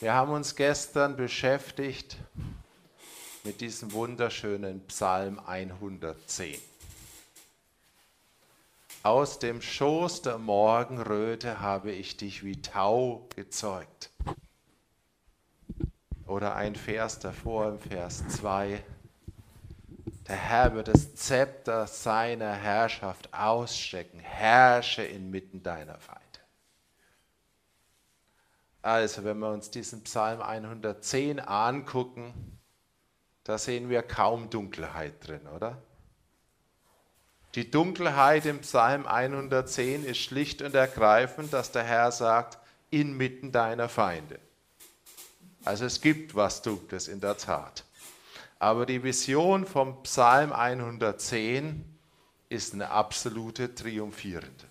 Wir haben uns gestern beschäftigt mit diesem wunderschönen Psalm 110. Aus dem Schoß der Morgenröte habe ich dich wie Tau gezeugt. Oder ein Vers davor im Vers 2. Der Herr wird das Zepter seiner Herrschaft ausstrecken, herrsche inmitten deiner Feinde. Also, wenn wir uns diesen Psalm 110 angucken, da sehen wir kaum Dunkelheit drin, oder? Die Dunkelheit im Psalm 110 ist schlicht und ergreifend, dass der Herr sagt, inmitten deiner Feinde. Also es gibt was Dunkles in der Tat. Aber die Vision vom Psalm 110 ist eine absolute triumphierende.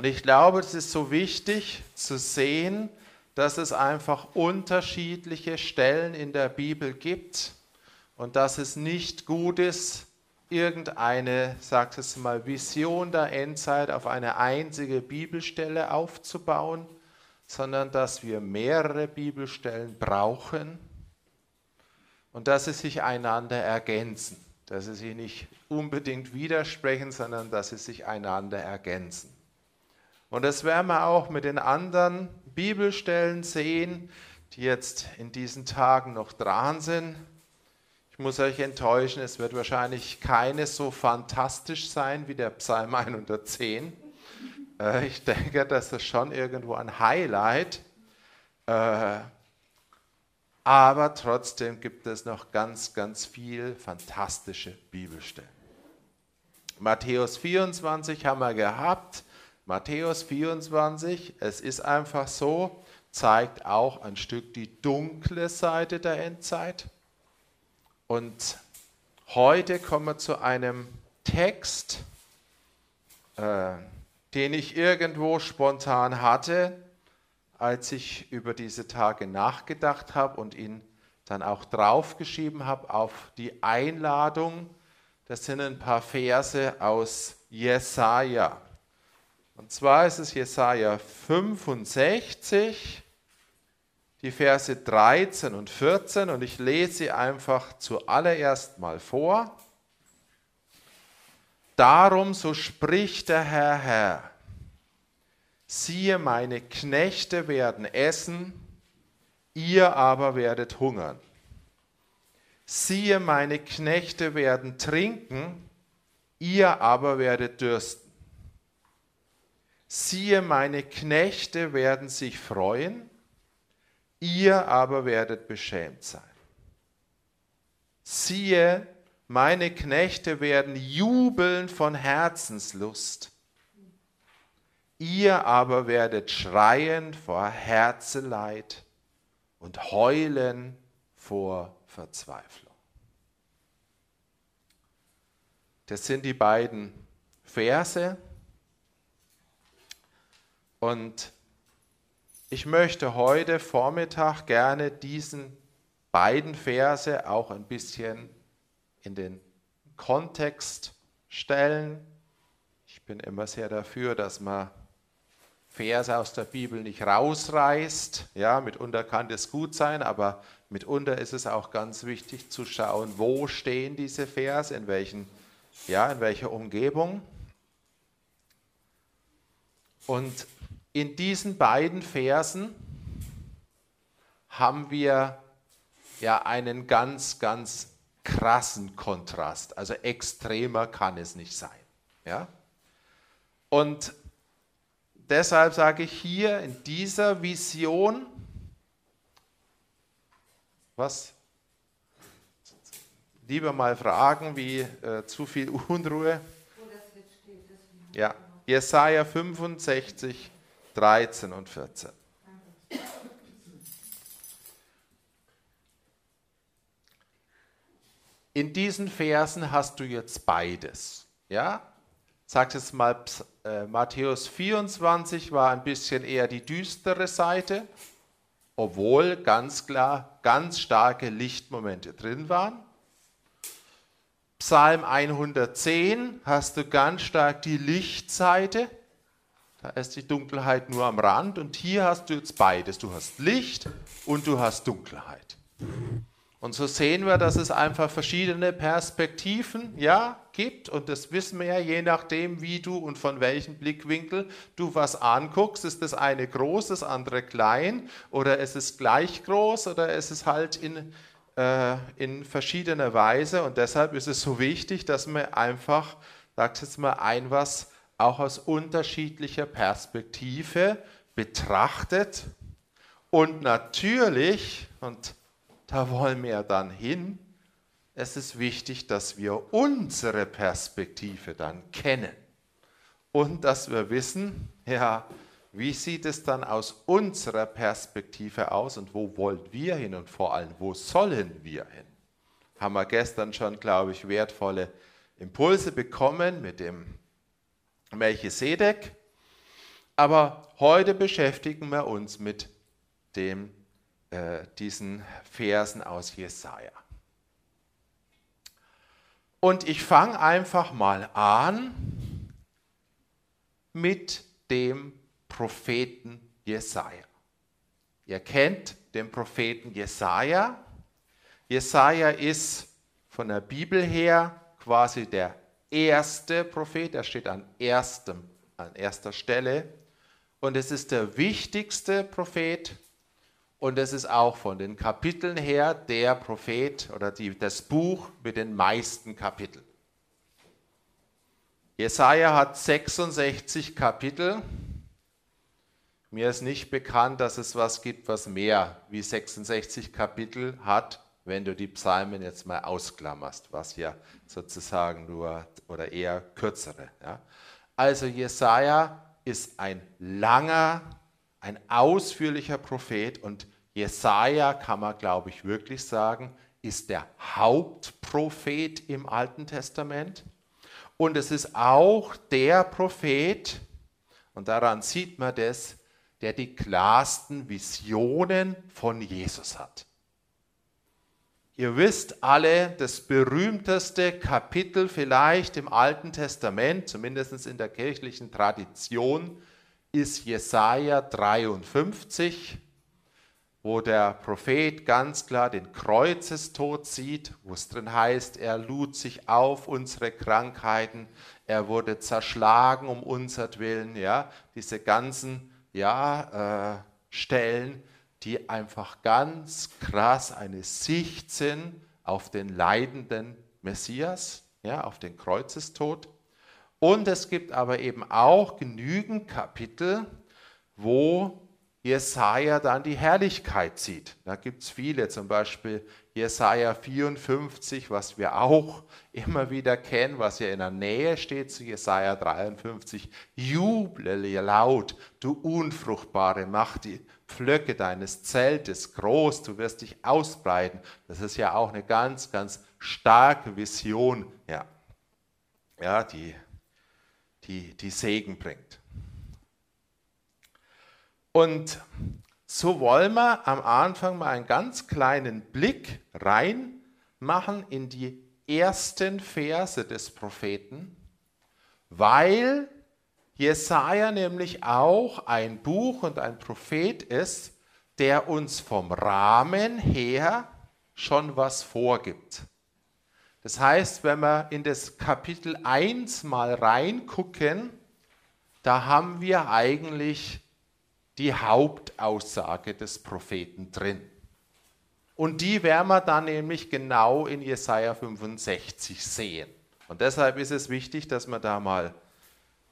Und ich glaube, es ist so wichtig zu sehen, dass es einfach unterschiedliche Stellen in der Bibel gibt und dass es nicht gut ist, irgendeine, sagt es mal, Vision der Endzeit auf eine einzige Bibelstelle aufzubauen, sondern dass wir mehrere Bibelstellen brauchen und dass sie sich einander ergänzen, dass sie sich nicht unbedingt widersprechen, sondern dass sie sich einander ergänzen. Und das werden wir auch mit den anderen Bibelstellen sehen, die jetzt in diesen Tagen noch dran sind. Ich muss euch enttäuschen, es wird wahrscheinlich keine so fantastisch sein wie der Psalm 110. Äh, ich denke, das ist schon irgendwo ein Highlight. Äh, aber trotzdem gibt es noch ganz, ganz viel fantastische Bibelstellen. Matthäus 24 haben wir gehabt. Matthäus 24, es ist einfach so, zeigt auch ein Stück die dunkle Seite der Endzeit. Und heute kommen wir zu einem Text, äh, den ich irgendwo spontan hatte, als ich über diese Tage nachgedacht habe und ihn dann auch draufgeschrieben habe auf die Einladung. Das sind ein paar Verse aus Jesaja. Und zwar ist es Jesaja 65, die Verse 13 und 14, und ich lese sie einfach zuallererst mal vor. Darum, so spricht der Herr, Herr, siehe, meine Knechte werden essen, ihr aber werdet hungern. Siehe, meine Knechte werden trinken, ihr aber werdet dürsten. Siehe, meine Knechte werden sich freuen, ihr aber werdet beschämt sein. Siehe, meine Knechte werden jubeln von Herzenslust, ihr aber werdet schreien vor Herzeleid und heulen vor Verzweiflung. Das sind die beiden Verse. Und ich möchte heute Vormittag gerne diesen beiden Verse auch ein bisschen in den Kontext stellen. Ich bin immer sehr dafür, dass man Verse aus der Bibel nicht rausreißt. Ja, mitunter kann das gut sein, aber mitunter ist es auch ganz wichtig zu schauen, wo stehen diese Verse, in, welchen, ja, in welcher Umgebung. Und in diesen beiden Versen haben wir ja einen ganz, ganz krassen Kontrast. Also extremer kann es nicht sein. Ja? Und deshalb sage ich hier in dieser Vision, was? Lieber mal fragen, wie äh, zu viel Unruhe. Ja, Jesaja 65, 13 und 14. In diesen Versen hast du jetzt beides. Ja? Sag jetzt mal, äh, Matthäus 24 war ein bisschen eher die düstere Seite, obwohl ganz klar ganz starke Lichtmomente drin waren. Psalm 110 hast du ganz stark die Lichtseite, da ist die Dunkelheit nur am Rand und hier hast du jetzt beides. Du hast Licht und du hast Dunkelheit. Und so sehen wir, dass es einfach verschiedene Perspektiven ja, gibt. Und das wissen wir ja, je nachdem, wie du und von welchem Blickwinkel du was anguckst. Ist das eine groß, das andere klein? Oder ist es gleich groß? Oder ist es halt in, äh, in verschiedener Weise? Und deshalb ist es so wichtig, dass man einfach, sagt jetzt mal, ein was auch aus unterschiedlicher Perspektive betrachtet. Und natürlich, und da wollen wir dann hin. Es ist wichtig, dass wir unsere Perspektive dann kennen und dass wir wissen, ja, wie sieht es dann aus unserer Perspektive aus und wo wollen wir hin und vor allem, wo sollen wir hin? Haben wir gestern schon, glaube ich, wertvolle Impulse bekommen mit dem Melchisedek. Aber heute beschäftigen wir uns mit dem äh, diesen Versen aus Jesaja. Und ich fange einfach mal an mit dem Propheten Jesaja. Ihr kennt den Propheten Jesaja. Jesaja ist von der Bibel her quasi der erste Prophet. Er steht an, erstem, an erster Stelle. Und es ist der wichtigste Prophet und es ist auch von den Kapiteln her der Prophet oder die, das Buch mit den meisten Kapiteln. Jesaja hat 66 Kapitel. Mir ist nicht bekannt, dass es was gibt, was mehr wie 66 Kapitel hat, wenn du die Psalmen jetzt mal ausklammerst, was ja sozusagen nur oder eher kürzere. Ja. Also Jesaja ist ein langer ein ausführlicher Prophet und Jesaja kann man, glaube ich, wirklich sagen, ist der Hauptprophet im Alten Testament. Und es ist auch der Prophet, und daran sieht man das, der die klarsten Visionen von Jesus hat. Ihr wisst alle, das berühmteste Kapitel vielleicht im Alten Testament, zumindest in der kirchlichen Tradition, ist Jesaja 53, wo der Prophet ganz klar den Kreuzestod sieht, wo es drin heißt, er lud sich auf unsere Krankheiten, er wurde zerschlagen um unsertwillen, ja, diese ganzen ja, äh, Stellen, die einfach ganz krass eine Sicht sind auf den leidenden Messias, ja, auf den Kreuzestod. Und es gibt aber eben auch genügend Kapitel, wo Jesaja dann die Herrlichkeit sieht. Da gibt es viele, zum Beispiel Jesaja 54, was wir auch immer wieder kennen, was ja in der Nähe steht zu Jesaja 53. Juble laut, du Unfruchtbare, mach die Pflöcke deines Zeltes groß, du wirst dich ausbreiten. Das ist ja auch eine ganz, ganz starke Vision. Ja. ja, die, die, die Segen bringt. Und so wollen wir am Anfang mal einen ganz kleinen Blick rein machen in die ersten Verse des Propheten, weil Jesaja nämlich auch ein Buch und ein Prophet ist, der uns vom Rahmen her schon was vorgibt. Das heißt, wenn wir in das Kapitel 1 mal reingucken, da haben wir eigentlich die Hauptaussage des Propheten drin. Und die werden wir dann nämlich genau in Jesaja 65 sehen. Und deshalb ist es wichtig, dass wir da mal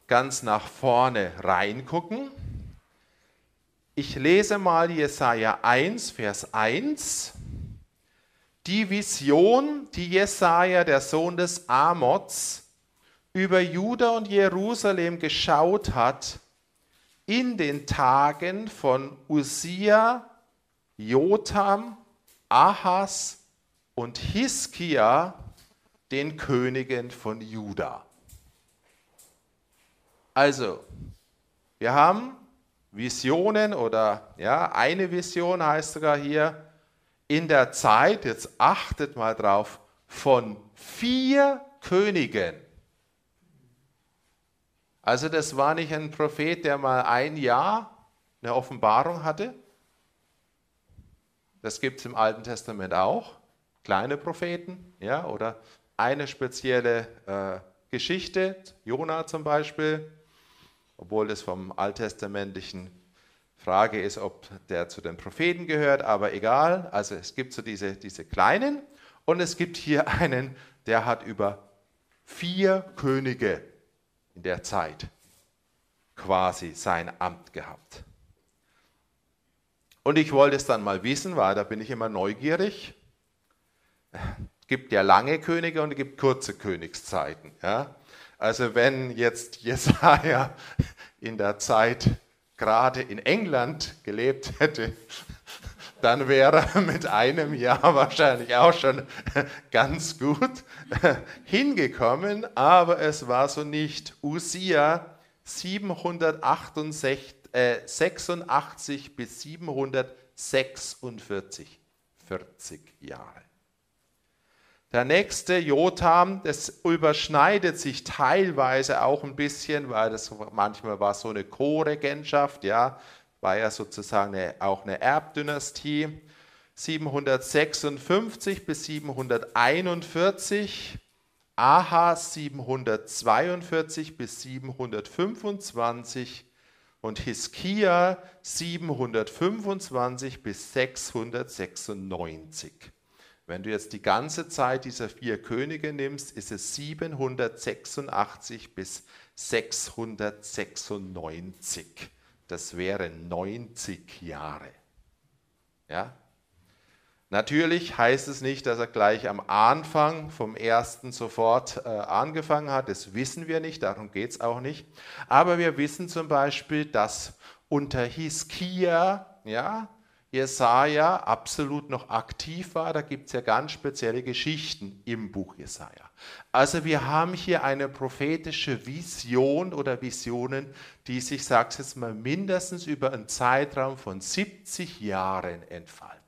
ganz nach vorne reingucken. Ich lese mal Jesaja 1, Vers 1. Die Vision, die Jesaja, der Sohn des Amots, über Juda und Jerusalem geschaut hat, in den Tagen von Usia, Jotam, Ahas und Hiskia, den Königen von Juda. Also, wir haben Visionen oder ja, eine Vision heißt sogar hier, in der Zeit, jetzt achtet mal drauf, von vier Königen. Also das war nicht ein Prophet, der mal ein Jahr eine Offenbarung hatte, das gibt es im Alten Testament auch, kleine Propheten, ja, oder eine spezielle äh, Geschichte, Jona zum Beispiel, obwohl das vom alttestamentlichen Frage ist, ob der zu den Propheten gehört, aber egal. Also es gibt so diese, diese kleinen und es gibt hier einen, der hat über vier Könige in der Zeit quasi sein Amt gehabt. Und ich wollte es dann mal wissen, weil da bin ich immer neugierig. Es gibt ja lange Könige und es gibt kurze Königszeiten. Ja? Also wenn jetzt Jesaja in der Zeit gerade in England gelebt hätte, dann wäre er mit einem Jahr wahrscheinlich auch schon ganz gut hingekommen, aber es war so nicht. Usia 768 äh, 86 bis 746, 40 Jahre. Der nächste Jotam, das überschneidet sich teilweise auch ein bisschen, weil das manchmal war so eine Co-Regentschaft, ja, war ja sozusagen eine, auch eine Erbdynastie. 756 bis 741, Ahas 742 bis 725, und Hiskia 725 bis 696. Wenn du jetzt die ganze Zeit dieser vier Könige nimmst, ist es 786 bis 696. Das wären 90 Jahre. Ja? Natürlich heißt es nicht, dass er gleich am Anfang vom ersten sofort äh, angefangen hat. Das wissen wir nicht, darum geht es auch nicht. Aber wir wissen zum Beispiel, dass unter Hiskia, ja, Jesaja absolut noch aktiv war. Da gibt es ja ganz spezielle Geschichten im Buch Jesaja. Also wir haben hier eine prophetische Vision oder Visionen, die sich, sag's jetzt mal, mindestens über einen Zeitraum von 70 Jahren entfalten.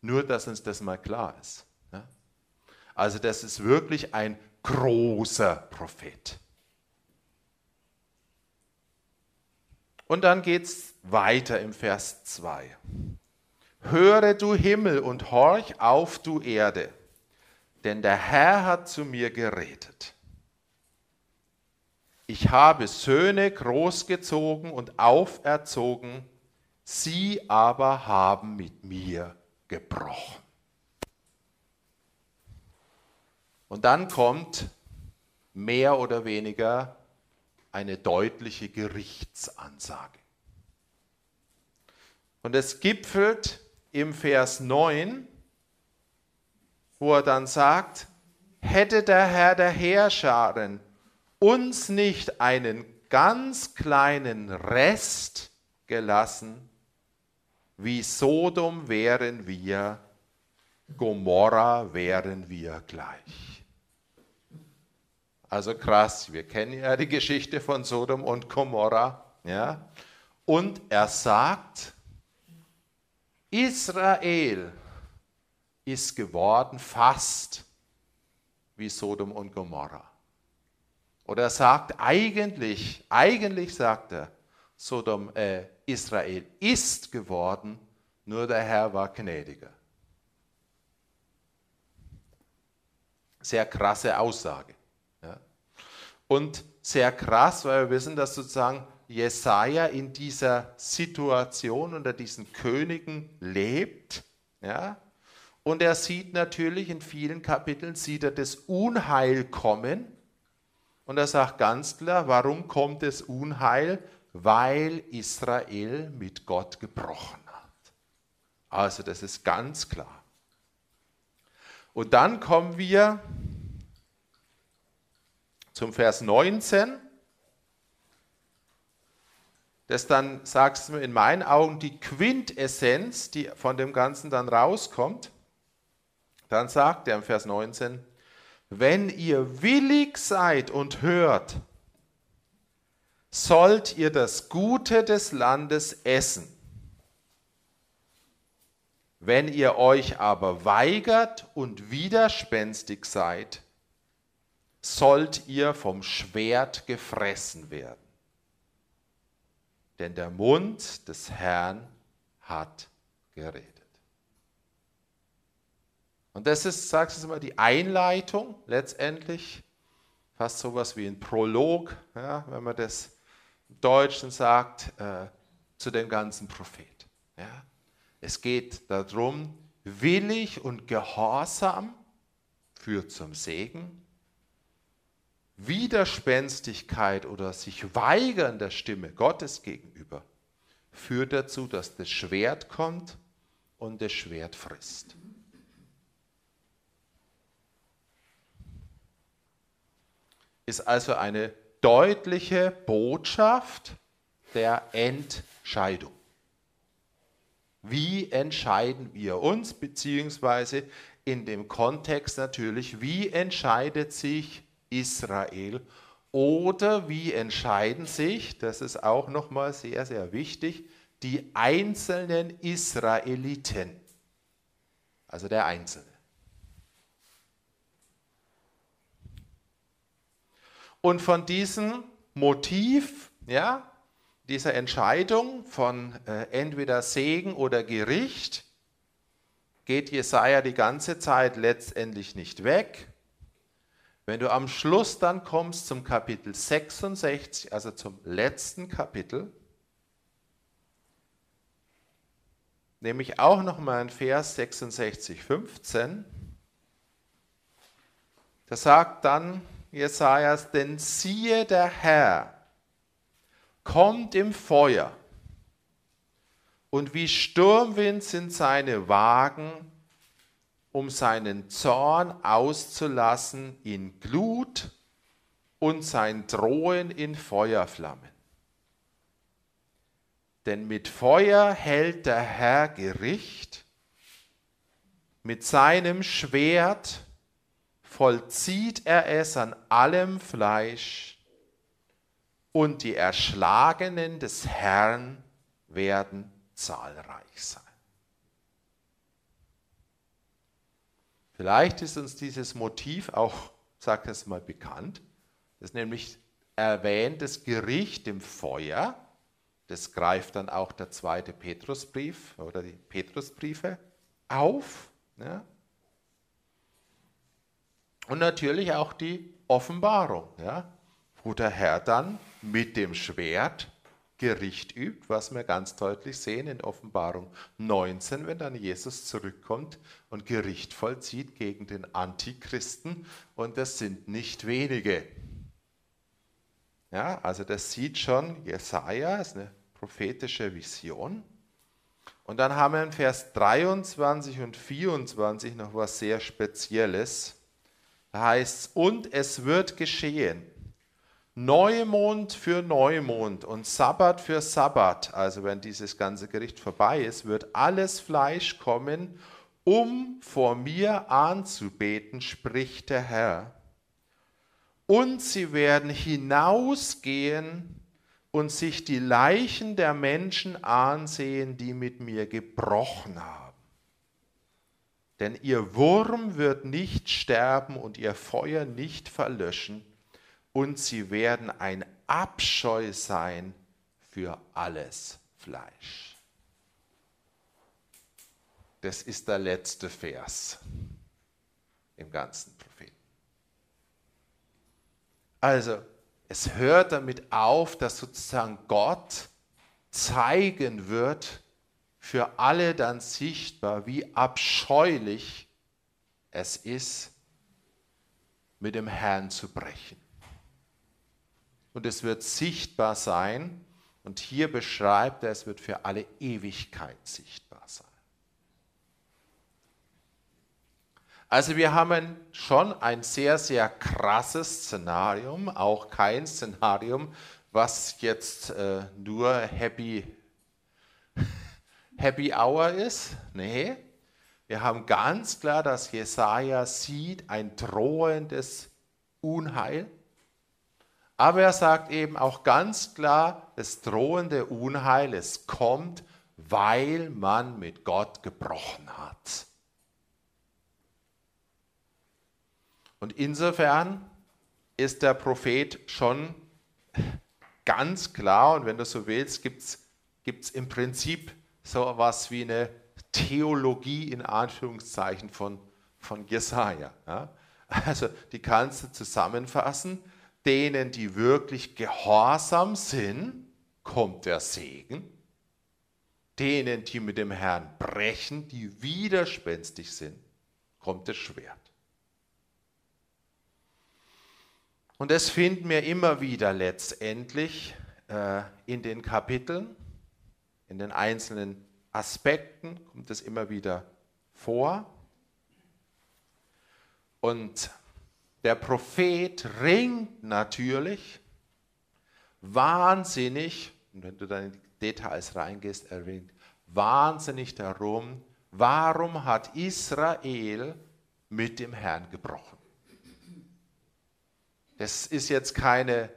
Nur, dass uns das mal klar ist. Also das ist wirklich ein großer Prophet. Und dann geht es weiter im Vers 2. Höre du Himmel und horch auf du Erde, denn der Herr hat zu mir geredet. Ich habe Söhne großgezogen und auferzogen, sie aber haben mit mir gebrochen. Und dann kommt mehr oder weniger eine deutliche Gerichtsansage. Und es gipfelt im Vers 9, wo er dann sagt, hätte der Herr der Heerscharen uns nicht einen ganz kleinen Rest gelassen, wie Sodom wären wir, Gomorra wären wir gleich. Also krass, wir kennen ja die Geschichte von Sodom und Gomorra. Ja? Und er sagt, Israel ist geworden fast wie Sodom und Gomorra. Oder er sagt eigentlich, eigentlich sagt er, Sodom, äh, Israel ist geworden, nur der Herr war gnädiger. Sehr krasse Aussage. Ja. Und sehr krass, weil wir wissen, dass sozusagen Jesaja in dieser Situation unter diesen Königen lebt. Ja. Und er sieht natürlich in vielen Kapiteln, sieht er das Unheil kommen. Und er sagt ganz klar, warum kommt das Unheil? Weil Israel mit Gott gebrochen hat. Also das ist ganz klar. Und dann kommen wir zum Vers 19. Das dann, sagst du in meinen Augen, die Quintessenz, die von dem Ganzen dann rauskommt. Dann sagt er im Vers 19, wenn ihr willig seid und hört, sollt ihr das Gute des Landes essen. Wenn ihr euch aber weigert und widerspenstig seid, sollt ihr vom Schwert gefressen werden. Denn der Mund des Herrn hat geredet. Und das ist, sagst du mal, die Einleitung letztendlich, fast sowas wie ein Prolog, ja, wenn man das im Deutschen sagt, äh, zu dem ganzen Prophet. Ja. Es geht darum, willig und gehorsam führt zum Segen. Widerspenstigkeit oder sich weigern der Stimme Gottes gegenüber führt dazu, dass das Schwert kommt und das Schwert frisst. ist also eine deutliche Botschaft der Entscheidung. Wie entscheiden wir uns, beziehungsweise in dem Kontext natürlich, wie entscheidet sich Israel oder wie entscheiden sich, das ist auch nochmal sehr, sehr wichtig, die einzelnen Israeliten, also der Einzelne. Und von diesem Motiv, ja, dieser Entscheidung von äh, entweder Segen oder Gericht, geht Jesaja die ganze Zeit letztendlich nicht weg. Wenn du am Schluss dann kommst zum Kapitel 66, also zum letzten Kapitel, nehme ich auch nochmal in Vers 66, 15. Da sagt dann Jesajas, denn siehe der Herr kommt im Feuer und wie Sturmwind sind seine Wagen, um seinen Zorn auszulassen in Glut und sein Drohen in Feuerflammen. Denn mit Feuer hält der Herr Gericht, mit seinem Schwert vollzieht er es an allem Fleisch, und die Erschlagenen des Herrn werden zahlreich sein. Vielleicht ist uns dieses Motiv auch, sag es mal, bekannt. Das ist nämlich erwähnt das Gericht im Feuer. Das greift dann auch der zweite Petrusbrief oder die Petrusbriefe auf. Ja. Und natürlich auch die Offenbarung, ja, wo der Herr dann mit dem Schwert Gericht übt, was wir ganz deutlich sehen in Offenbarung 19, wenn dann Jesus zurückkommt und Gericht vollzieht gegen den Antichristen. Und das sind nicht wenige. Ja, also das sieht schon Jesaja, ist eine prophetische Vision. Und dann haben wir in Vers 23 und 24 noch was sehr Spezielles. Da heißt es, und es wird geschehen. Neumond für Neumond und Sabbat für Sabbat, also wenn dieses ganze Gericht vorbei ist, wird alles Fleisch kommen, um vor mir anzubeten, spricht der Herr. und sie werden hinausgehen und sich die Leichen der Menschen ansehen, die mit mir gebrochen haben. Denn ihr Wurm wird nicht sterben und ihr Feuer nicht verlöschen, und sie werden ein Abscheu sein für alles Fleisch. Das ist der letzte Vers im ganzen Propheten. Also, es hört damit auf, dass sozusagen Gott zeigen wird, für alle dann sichtbar, wie abscheulich es ist, mit dem Herrn zu brechen. Und es wird sichtbar sein, und hier beschreibt er, es wird für alle Ewigkeit sichtbar sein. Also wir haben schon ein sehr, sehr krasses Szenarium, auch kein Szenarium, was jetzt äh, nur Happy, Happy Hour ist. Nee, wir haben ganz klar, dass Jesaja sieht ein drohendes Unheil. Aber er sagt eben auch ganz klar, das drohende Unheil, es kommt, weil man mit Gott gebrochen hat. Und insofern ist der Prophet schon ganz klar, und wenn du so willst, gibt es im Prinzip so etwas wie eine Theologie in Anführungszeichen von, von Jesaja. Ja? Also die kannst du zusammenfassen. Denen, die wirklich gehorsam sind, kommt der Segen. Denen, die mit dem Herrn brechen, die widerspenstig sind, kommt das Schwert. Und das finden wir immer wieder letztendlich äh, in den Kapiteln, in den einzelnen Aspekten kommt es immer wieder vor. Und der Prophet ringt natürlich wahnsinnig, und wenn du dann in die Details reingehst, er ringt wahnsinnig darum, warum hat Israel mit dem Herrn gebrochen? Das ist jetzt keine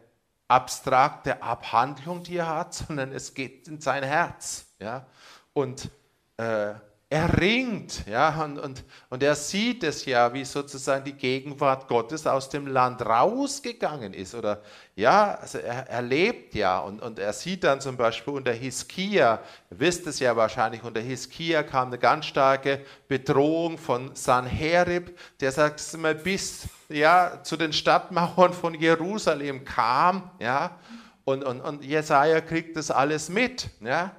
abstrakte Abhandlung, die er hat, sondern es geht in sein Herz. Ja? Und äh, er ringt, ja, und, und, und er sieht es ja, wie sozusagen die Gegenwart Gottes aus dem Land rausgegangen ist. Oder ja, also er, er lebt ja und, und er sieht dann zum Beispiel unter Hiskia, ihr wisst es ja wahrscheinlich, unter Hiskia kam eine ganz starke Bedrohung von Sanherib, der sagt mal bis ja, zu den Stadtmauern von Jerusalem kam, ja, und, und, und Jesaja kriegt das alles mit, ja.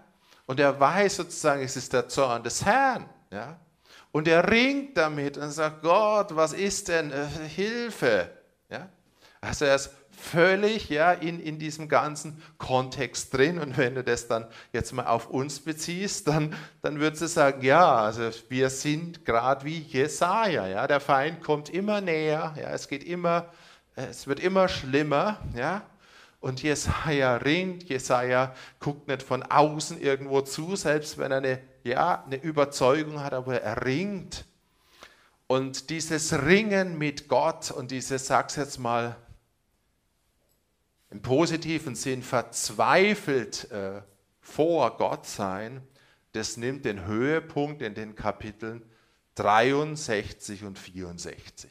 Und er weiß sozusagen, es ist der Zorn des Herrn. Ja? Und er ringt damit und sagt, Gott, was ist denn äh, Hilfe? Ja? Also er ist völlig ja, in, in diesem ganzen Kontext drin. Und wenn du das dann jetzt mal auf uns beziehst, dann, dann würdest du sagen, ja, also wir sind gerade wie Jesaja. Ja? Der Feind kommt immer näher, ja? es, geht immer, es wird immer schlimmer. Ja? Und Jesaja ringt, Jesaja guckt nicht von außen irgendwo zu, selbst wenn er eine, ja, eine Überzeugung hat, aber er ringt. Und dieses Ringen mit Gott und dieses, sag's jetzt mal, im positiven Sinn verzweifelt äh, vor Gott sein, das nimmt den Höhepunkt in den Kapiteln 63 und 64.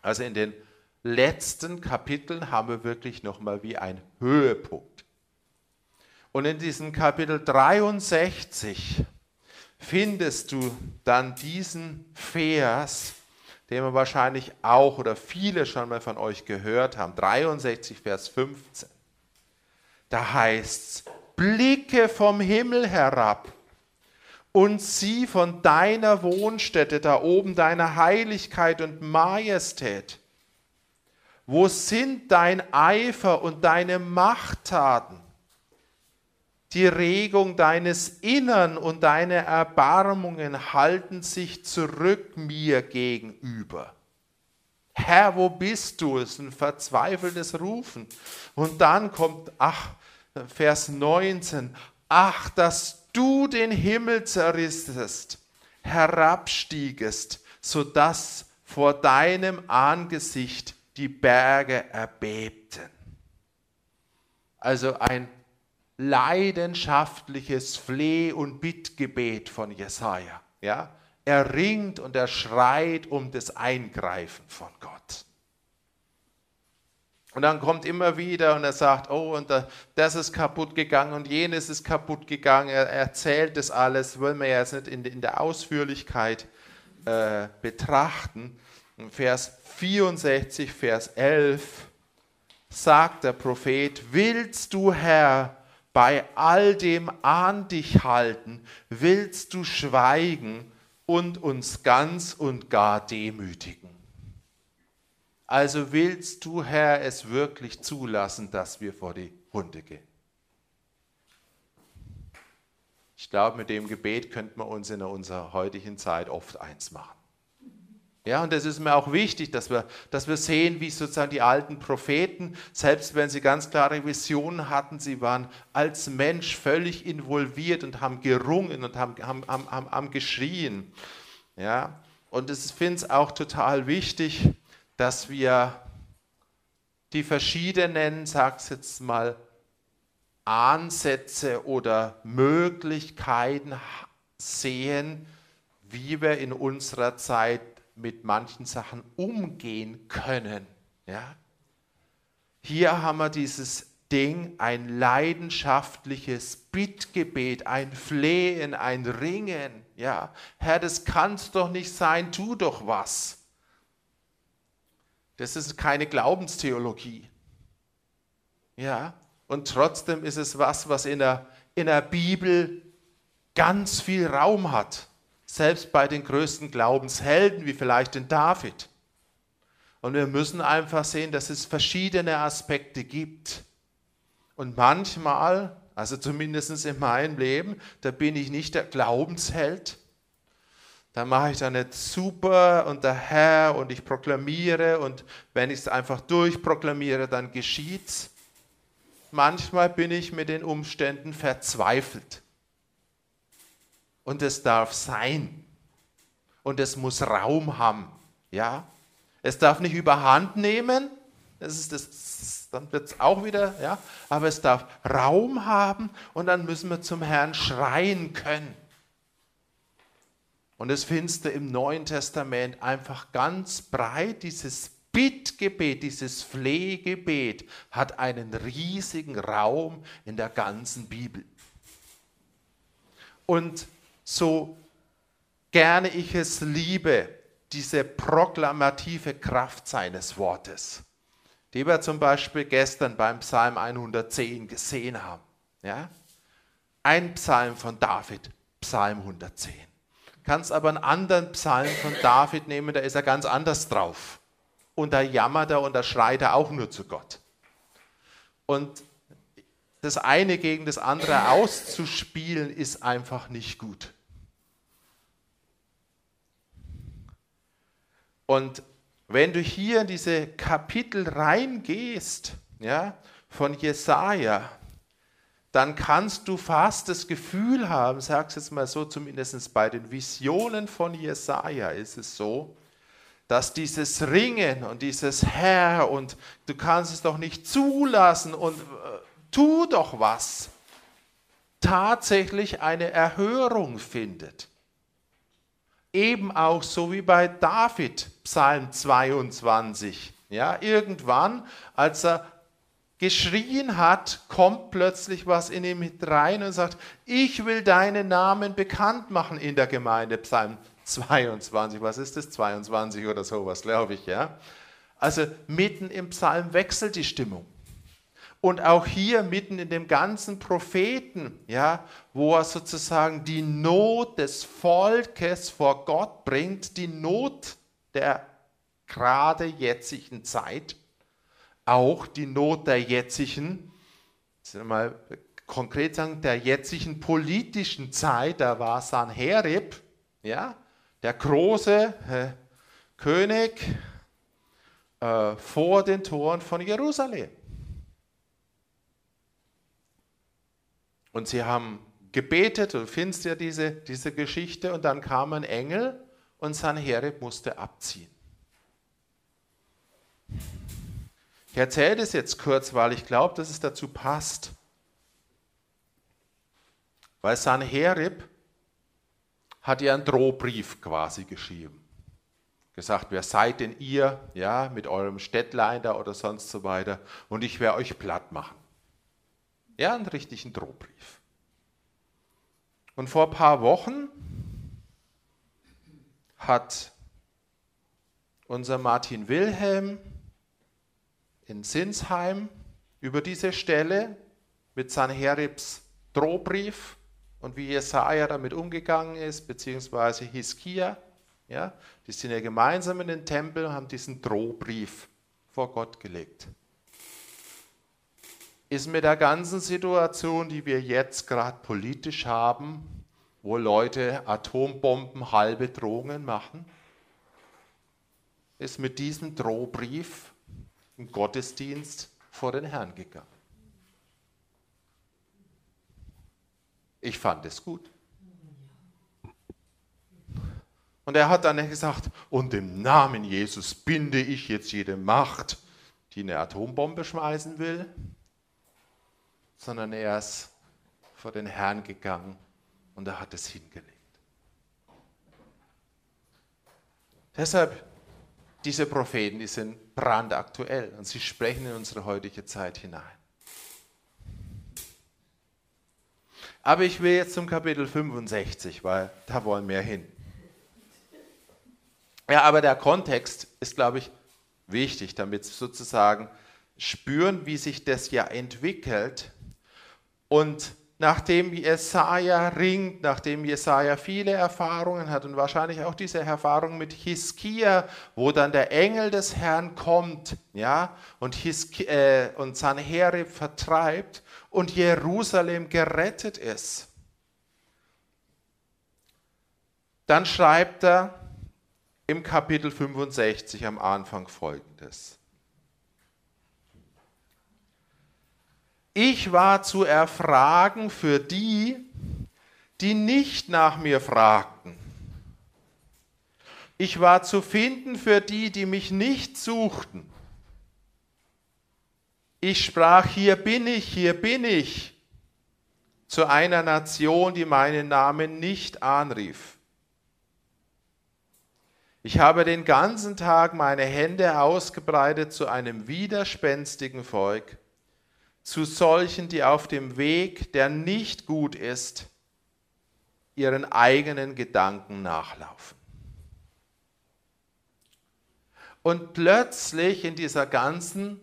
Also in den letzten Kapiteln haben wir wirklich nochmal wie ein Höhepunkt. Und in diesem Kapitel 63 findest du dann diesen Vers, den wir wahrscheinlich auch oder viele schon mal von euch gehört haben, 63 Vers 15. Da heißt es, blicke vom Himmel herab und sieh von deiner Wohnstätte da oben deine Heiligkeit und Majestät. Wo sind dein Eifer und deine Machttaten? Die Regung deines Innern und deine Erbarmungen halten sich zurück mir gegenüber. Herr, wo bist du? Es ist ein verzweifeltes Rufen. Und dann kommt, ach, Vers 19, ach, dass du den Himmel zerrissest, herabstiegest, sodass vor deinem Angesicht die Berge erbebten. Also ein leidenschaftliches Fleh- und Bittgebet von Jesaja. Ja? Er ringt und er schreit um das Eingreifen von Gott. Und dann kommt immer wieder und er sagt, oh, und das ist kaputt gegangen und jenes ist kaputt gegangen. Er erzählt das alles, wollen wir jetzt nicht in, der Ausführlichkeit äh, betrachten. In Vers 64, Vers 11 sagt der Prophet, willst du Herr bei all dem an dich halten, willst du schweigen und uns ganz und gar demütigen. Also willst du, Herr, es wirklich zulassen, dass wir vor die Hunde gehen? Ich glaube, mit dem Gebet könnte man uns in unserer heutigen Zeit oft eins machen. Ja, und das ist mir auch wichtig, dass wir, dass wir sehen, wie sozusagen die alten Propheten, selbst wenn sie ganz klare Visionen hatten, sie waren als Mensch völlig involviert und haben gerungen und haben, haben, haben, haben geschrien. Ja, und ich finde es auch total wichtig, dass wir die verschiedenen, sag's jetzt mal, Ansätze oder Möglichkeiten sehen, wie wir in unserer Zeit mit manchen Sachen umgehen können. Ja? Hier haben wir dieses Ding, ein leidenschaftliches Bittgebet, ein Flehen, ein Ringen. Ja, Herr, das kann's doch nicht sein, tu doch was. Das ist keine Glaubenstheologie. Ja, und trotzdem ist es was, was in der, in der Bibel ganz viel Raum hat. Selbst bei den größten Glaubenshelden, wie vielleicht den David. Und wir müssen einfach sehen, dass es verschiedene Aspekte gibt. Und manchmal, also zumindest in meinem Leben, da bin ich nicht der Glaubensheld, dann mache ich da nicht super und der Herr und ich proklamiere und wenn ich es einfach durchproklamiere, dann geschieht's. Manchmal bin ich mit den Umständen verzweifelt. Und es darf sein. Und es muss Raum haben. Ja? Es darf nicht überhand nehmen. Das ist das, dann wird es auch wieder, ja. Aber es darf Raum haben und dann müssen wir zum Herrn schreien können. Und das findest du im Neuen Testament einfach ganz breit. Dieses Bittgebet, dieses Flehgebet hat einen riesigen Raum in der ganzen Bibel. Und so gerne ich es liebe, diese proklamative Kraft seines Wortes, die wir zum Beispiel gestern beim Psalm 110 gesehen haben. Ja? Ein Psalm von David, Psalm 110 kannst aber einen anderen Psalm von David nehmen, da ist er ganz anders drauf. Und da jammert er und da schreit er auch nur zu Gott. Und das eine gegen das andere auszuspielen, ist einfach nicht gut. Und wenn du hier in diese Kapitel reingehst, ja, von Jesaja, dann kannst du fast das Gefühl haben, sag's jetzt mal so, zumindest bei den Visionen von Jesaja ist es so, dass dieses Ringen und dieses Herr und du kannst es doch nicht zulassen und äh, tu doch was, tatsächlich eine Erhörung findet. Eben auch so wie bei David, Psalm 22. Ja, irgendwann, als er geschrien hat, kommt plötzlich was in ihm rein und sagt, ich will deinen Namen bekannt machen in der Gemeinde. Psalm 22, was ist das? 22 oder sowas, glaube ich, ja. Also mitten im Psalm wechselt die Stimmung. Und auch hier mitten in dem ganzen Propheten, ja, wo er sozusagen die Not des Volkes vor Gott bringt, die Not der gerade jetzigen Zeit, auch die Not der jetzigen, mal konkret sagen, der jetzigen politischen Zeit, da war Sanherib, ja, der große äh, König äh, vor den Toren von Jerusalem. Und sie haben gebetet, du findest ja diese, diese Geschichte, und dann kam ein Engel und Sanherib musste abziehen. Ich erzähle das jetzt kurz, weil ich glaube, dass es dazu passt. Weil Sanherib hat ihr einen Drohbrief quasi geschrieben. Gesagt, wer seid denn ihr, ja, mit eurem Städtlein da oder sonst so weiter, und ich werde euch platt machen. Ja, einen richtigen Drohbrief. Und vor ein paar Wochen hat unser Martin Wilhelm in Sinsheim über diese Stelle mit Sanheribs Drohbrief und wie Jesaja damit umgegangen ist, beziehungsweise Hiskia, ja, die sind ja gemeinsam in den Tempel und haben diesen Drohbrief vor Gott gelegt. Ist mit der ganzen Situation, die wir jetzt gerade politisch haben, wo Leute Atombomben halbe Drohungen machen, ist mit diesem Drohbrief im Gottesdienst vor den Herrn gegangen. Ich fand es gut. Und er hat dann gesagt, und im Namen Jesus binde ich jetzt jede Macht, die eine Atombombe schmeißen will, sondern er ist vor den Herrn gegangen und er hat es hingelegt. Deshalb, diese Propheten, die sind brandaktuell und sie sprechen in unsere heutige Zeit hinein. Aber ich will jetzt zum Kapitel 65, weil da wollen wir hin. Ja, aber der Kontext ist, glaube ich, wichtig, damit Sie sozusagen spüren, wie sich das ja entwickelt. Und nachdem Jesaja ringt, nachdem Jesaja viele Erfahrungen hat und wahrscheinlich auch diese Erfahrung mit Hiskia, wo dann der Engel des Herrn kommt, ja, und, Hiski, äh, und Sanherib vertreibt und Jerusalem gerettet ist. Dann schreibt er im Kapitel 65 am Anfang folgendes. Ich war zu erfragen für die, die nicht nach mir fragten. Ich war zu finden für die, die mich nicht suchten. Ich sprach, hier bin ich, hier bin ich, zu einer Nation, die meinen Namen nicht anrief. Ich habe den ganzen Tag meine Hände ausgebreitet zu einem widerspenstigen Volk, zu solchen, die auf dem Weg, der nicht gut ist, ihren eigenen Gedanken nachlaufen. Und plötzlich in dieser ganzen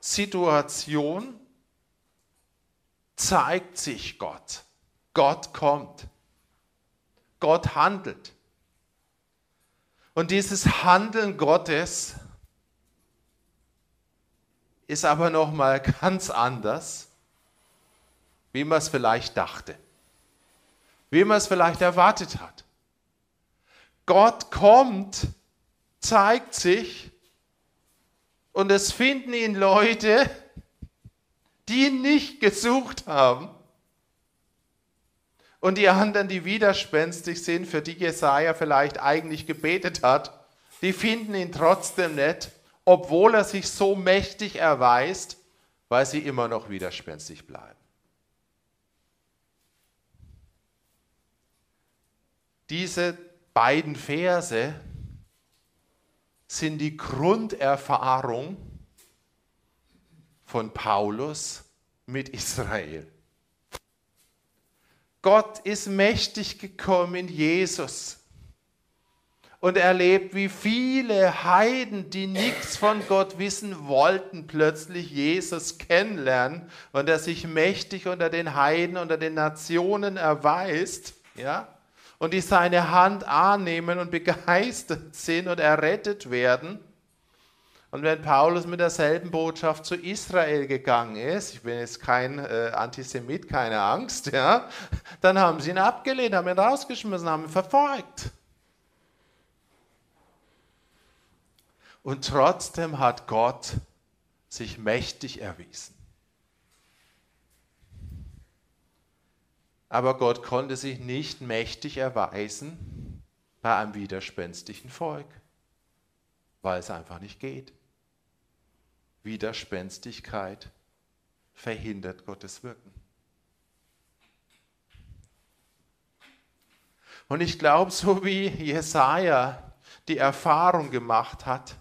Situation zeigt sich Gott. Gott kommt. Gott handelt. Und dieses Handeln Gottes ist aber noch mal ganz anders, wie man es vielleicht dachte, wie man es vielleicht erwartet hat. Gott kommt, zeigt sich und es finden ihn Leute, die ihn nicht gesucht haben. Und die anderen, die widerspenstig sind, für die Jesaja vielleicht eigentlich gebetet hat, die finden ihn trotzdem nicht, obwohl er sich so mächtig erweist, weil sie immer noch widerspenstig bleiben. Diese beiden Verse sind die Grunderfahrung von Paulus mit Israel. Gott ist mächtig gekommen in Jesus und erlebt, wie viele Heiden, die nichts von Gott wissen wollten, plötzlich Jesus kennenlernen und er sich mächtig unter den Heiden, unter den Nationen erweist, ja, und die seine Hand annehmen und begeistert sind und errettet werden. Und wenn Paulus mit derselben Botschaft zu Israel gegangen ist, ich bin jetzt kein äh, Antisemit, keine Angst, ja, dann haben sie ihn abgelehnt, haben ihn rausgeschmissen, haben ihn verfolgt. Und trotzdem hat Gott sich mächtig erwiesen. Aber Gott konnte sich nicht mächtig erweisen bei einem widerspenstigen Volk, weil es einfach nicht geht. Widerspenstigkeit verhindert Gottes Wirken. Und ich glaube, so wie Jesaja die Erfahrung gemacht hat,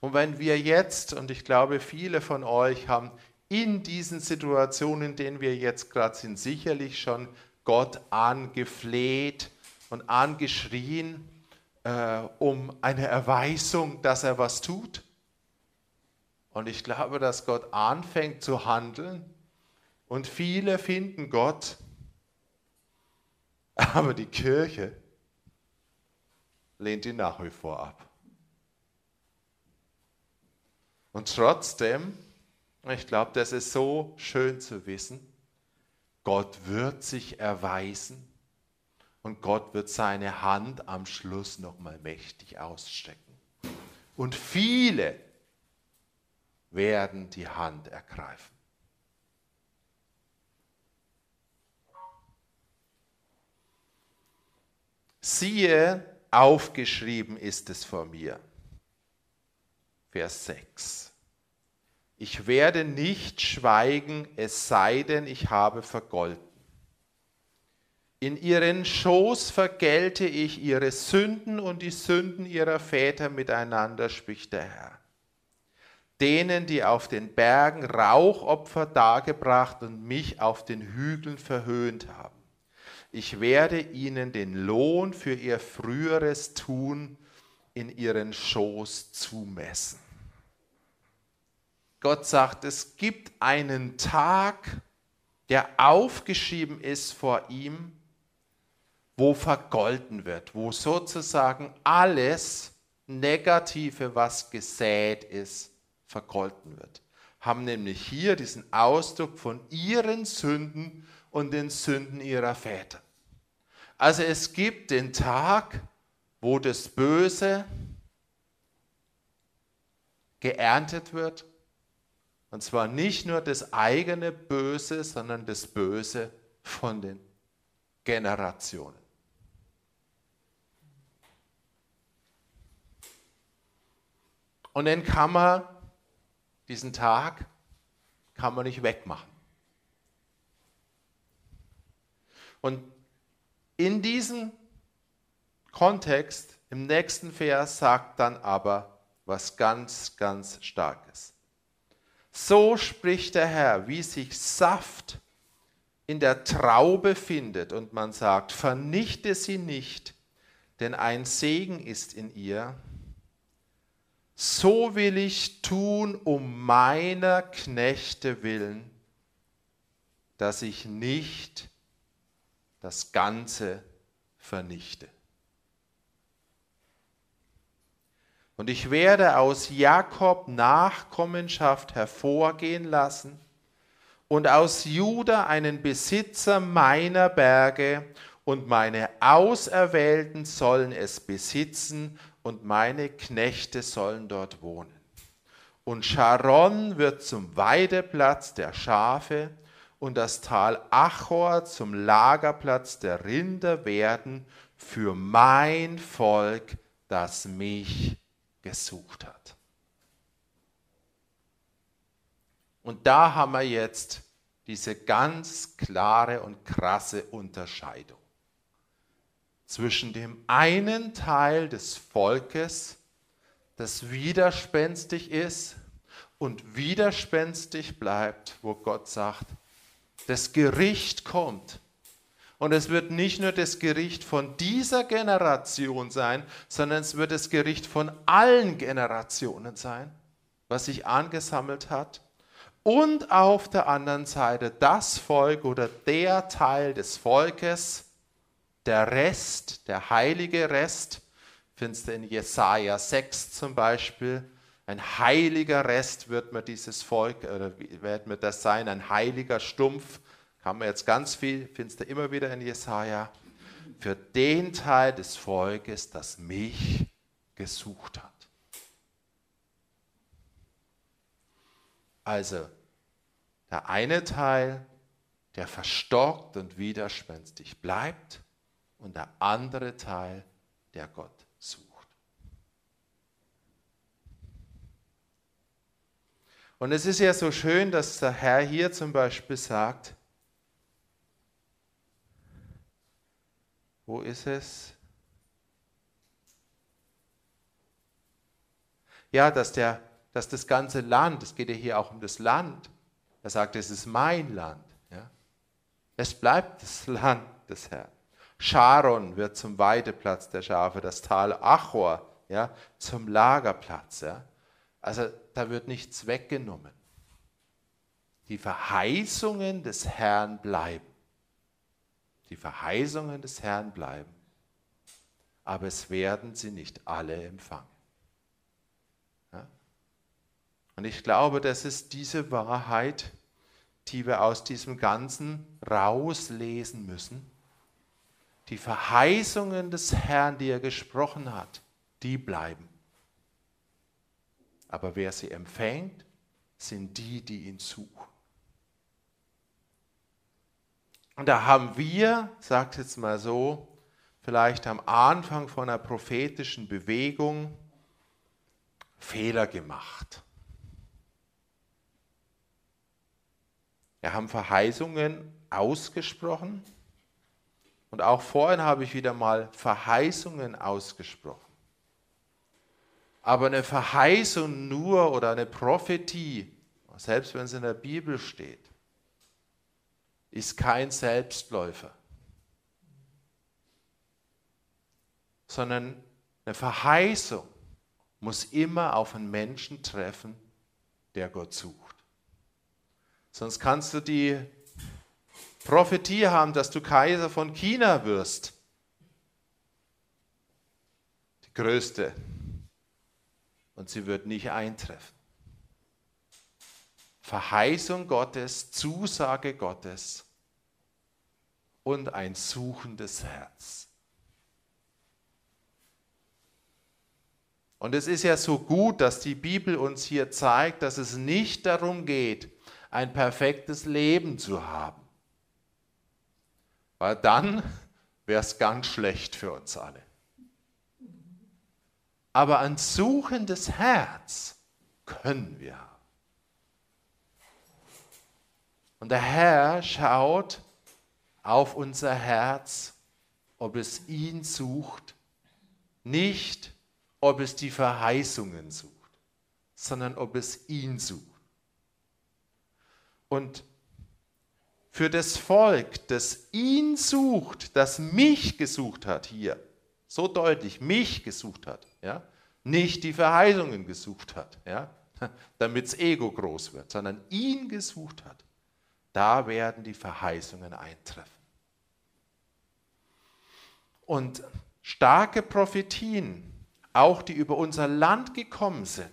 und wenn wir jetzt, und ich glaube, viele von euch haben in diesen Situationen, in denen wir jetzt gerade sind, sicherlich schon Gott angefleht und angeschrien, äh, um eine Erweisung, dass er was tut. Und ich glaube, dass Gott anfängt zu handeln und viele finden Gott, aber die Kirche lehnt ihn nach wie vor ab. Und trotzdem, ich glaube, das ist so schön zu wissen, Gott wird sich erweisen und Gott wird seine Hand am Schluss nochmal mächtig ausstrecken. Und viele werden die Hand ergreifen. Siehe, aufgeschrieben ist es vor mir. Vers 6. Ich werde nicht schweigen, es sei denn, ich habe vergolten. In ihren Schoß vergelte ich ihre Sünden und die Sünden ihrer Väter miteinander, spricht der Herr denen, die auf den Bergen Rauchopfer dargebracht und mich auf den Hügeln verhöhnt haben. Ich werde ihnen den Lohn für ihr früheres Tun in ihren Schoß zumessen. Gott sagt, es gibt einen Tag, der aufgeschrieben ist vor ihm, wo vergolten wird, wo sozusagen alles Negative, was gesät ist, vergolten wird. Haben nämlich hier diesen Ausdruck von ihren Sünden und den Sünden ihrer Väter. Also es gibt den Tag, wo das Böse geerntet wird. Und zwar nicht nur das eigene Böse, sondern das Böse von den Generationen. Und dann kann man diesen Tag kann man nicht wegmachen. Und in diesem Kontext, im nächsten Vers, sagt dann aber was ganz, ganz Starkes. So spricht der Herr, wie sich Saft in der Traube findet und man sagt, vernichte sie nicht, denn ein Segen ist in ihr so will ich tun um meiner Knechte willen, dass ich nicht das Ganze vernichte. Und ich werde aus Jakob Nachkommenschaft hervorgehen lassen und aus Juda einen Besitzer meiner Berge, und meine Auserwählten sollen es besitzen und meine Knechte sollen dort wohnen. Und Sharon wird zum Weideplatz der Schafe und das Tal Achor zum Lagerplatz der Rinder werden für mein Volk, das mich gesucht hat. Und da haben wir jetzt diese ganz klare und krasse Unterscheidung zwischen dem einen Teil des Volkes, das widerspenstig ist und widerspenstig bleibt, wo Gott sagt, das Gericht kommt. Und es wird nicht nur das Gericht von dieser Generation sein, sondern es wird das Gericht von allen Generationen sein, was sich angesammelt hat. Und auf der anderen Seite das Volk oder der Teil des Volkes, der Rest, der heilige Rest, findest du in Jesaja 6 zum Beispiel. Ein heiliger Rest wird mir dieses Volk, oder wird mir das sein, ein heiliger Stumpf. Kann man jetzt ganz viel, findest du immer wieder in Jesaja. Für den Teil des Volkes, das mich gesucht hat. Also, der eine Teil, der verstockt und widerspenstig bleibt, und der andere Teil, der Gott sucht. Und es ist ja so schön, dass der Herr hier zum Beispiel sagt, wo ist es? Ja, dass, der, dass das ganze Land, es geht ja hier auch um das Land, er sagt, es ist mein Land. Ja? Es bleibt das Land des Herrn. Sharon wird zum Weideplatz der Schafe, das Tal Achor ja, zum Lagerplatz. Ja? Also da wird nichts weggenommen. Die Verheißungen des Herrn bleiben. Die Verheißungen des Herrn bleiben. Aber es werden sie nicht alle empfangen. Ja? Und ich glaube, das ist diese Wahrheit, die wir aus diesem Ganzen rauslesen müssen. Die Verheißungen des Herrn, die er gesprochen hat, die bleiben. Aber wer sie empfängt, sind die, die ihn suchen. Und da haben wir, sagt jetzt mal so, vielleicht am Anfang von einer prophetischen Bewegung Fehler gemacht. Wir haben Verheißungen ausgesprochen und auch vorhin habe ich wieder mal Verheißungen ausgesprochen. Aber eine Verheißung nur oder eine Prophetie, selbst wenn es in der Bibel steht, ist kein Selbstläufer, sondern eine Verheißung muss immer auf einen Menschen treffen, der Gott sucht. Sonst kannst du die Prophetie haben, dass du Kaiser von China wirst. Die größte und sie wird nicht eintreffen. Verheißung Gottes, Zusage Gottes und ein suchendes Herz. Und es ist ja so gut, dass die Bibel uns hier zeigt, dass es nicht darum geht, ein perfektes Leben zu haben. Weil dann wäre es ganz schlecht für uns alle aber ein suchendes Herz können wir haben. Und der Herr schaut auf unser Herz, ob es ihn sucht, nicht ob es die Verheißungen sucht, sondern ob es ihn sucht. Und für das Volk, das ihn sucht, das mich gesucht hat hier, so deutlich mich gesucht hat, ja, nicht die Verheißungen gesucht hat, ja, damit das Ego groß wird, sondern ihn gesucht hat, da werden die Verheißungen eintreffen. Und starke Prophetien, auch die über unser Land gekommen sind,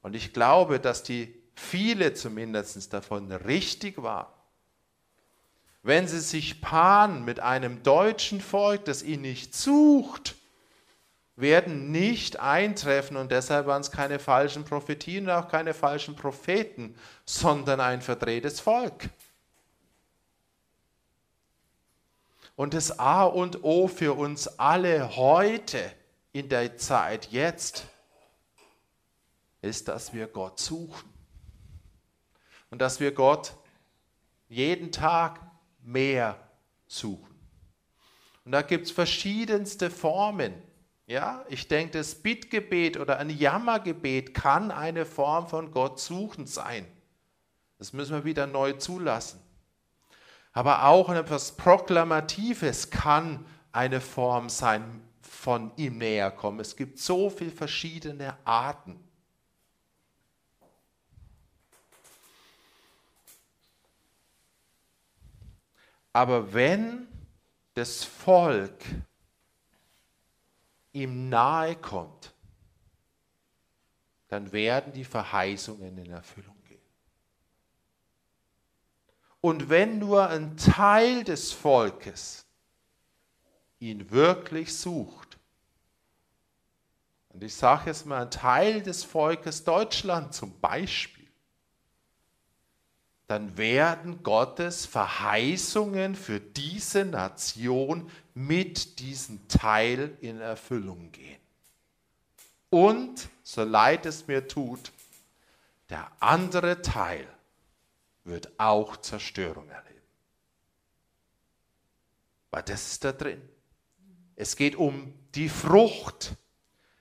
und ich glaube, dass die viele zumindest davon richtig waren, wenn sie sich paaren mit einem deutschen Volk, das ihn nicht sucht, werden nicht eintreffen und deshalb waren es keine falschen Prophetien und auch keine falschen Propheten, sondern ein verdrehtes Volk. Und das A und O für uns alle heute in der Zeit jetzt ist, dass wir Gott suchen und dass wir Gott jeden Tag mehr suchen. Und da gibt es verschiedenste Formen. Ja, ich denke, das Bittgebet oder ein Jammergebet kann eine Form von Gott suchen sein. Das müssen wir wieder neu zulassen. Aber auch etwas Proklamatives kann eine Form sein von ihm näher kommen. Es gibt so viele verschiedene Arten. Aber wenn das Volk ihm nahe kommt, dann werden die Verheißungen in Erfüllung gehen. Und wenn nur ein Teil des Volkes ihn wirklich sucht, und ich sage jetzt mal ein Teil des Volkes Deutschland zum Beispiel, dann werden Gottes Verheißungen für diese Nation mit diesem Teil in Erfüllung gehen. Und, so leid es mir tut, Der andere Teil wird auch Zerstörung erleben. Weil das ist da drin. Es geht um die Frucht.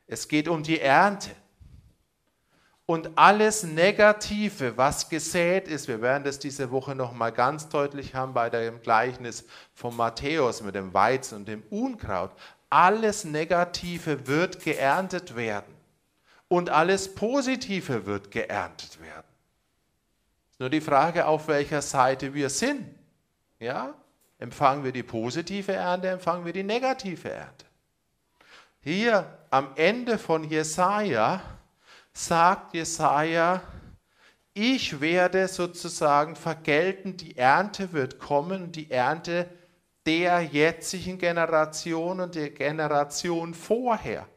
Es geht um die Ernte. Und alles Negative, was gesät ist, wir werden das diese Woche noch mal ganz deutlich haben bei dem Gleichnis von Matthäus mit dem Weizen und dem Unkraut. Alles Negative wird geerntet werden und alles Positive wird geerntet werden. Nur die Frage, auf welcher Seite wir sind. Ja? Empfangen wir die positive Ernte, empfangen wir die negative Ernte. Hier am Ende von Jesaja sagt Jesaja, ich werde sozusagen vergelten, die Ernte wird kommen, die Ernte der jetzigen Generation und der Generation vorher.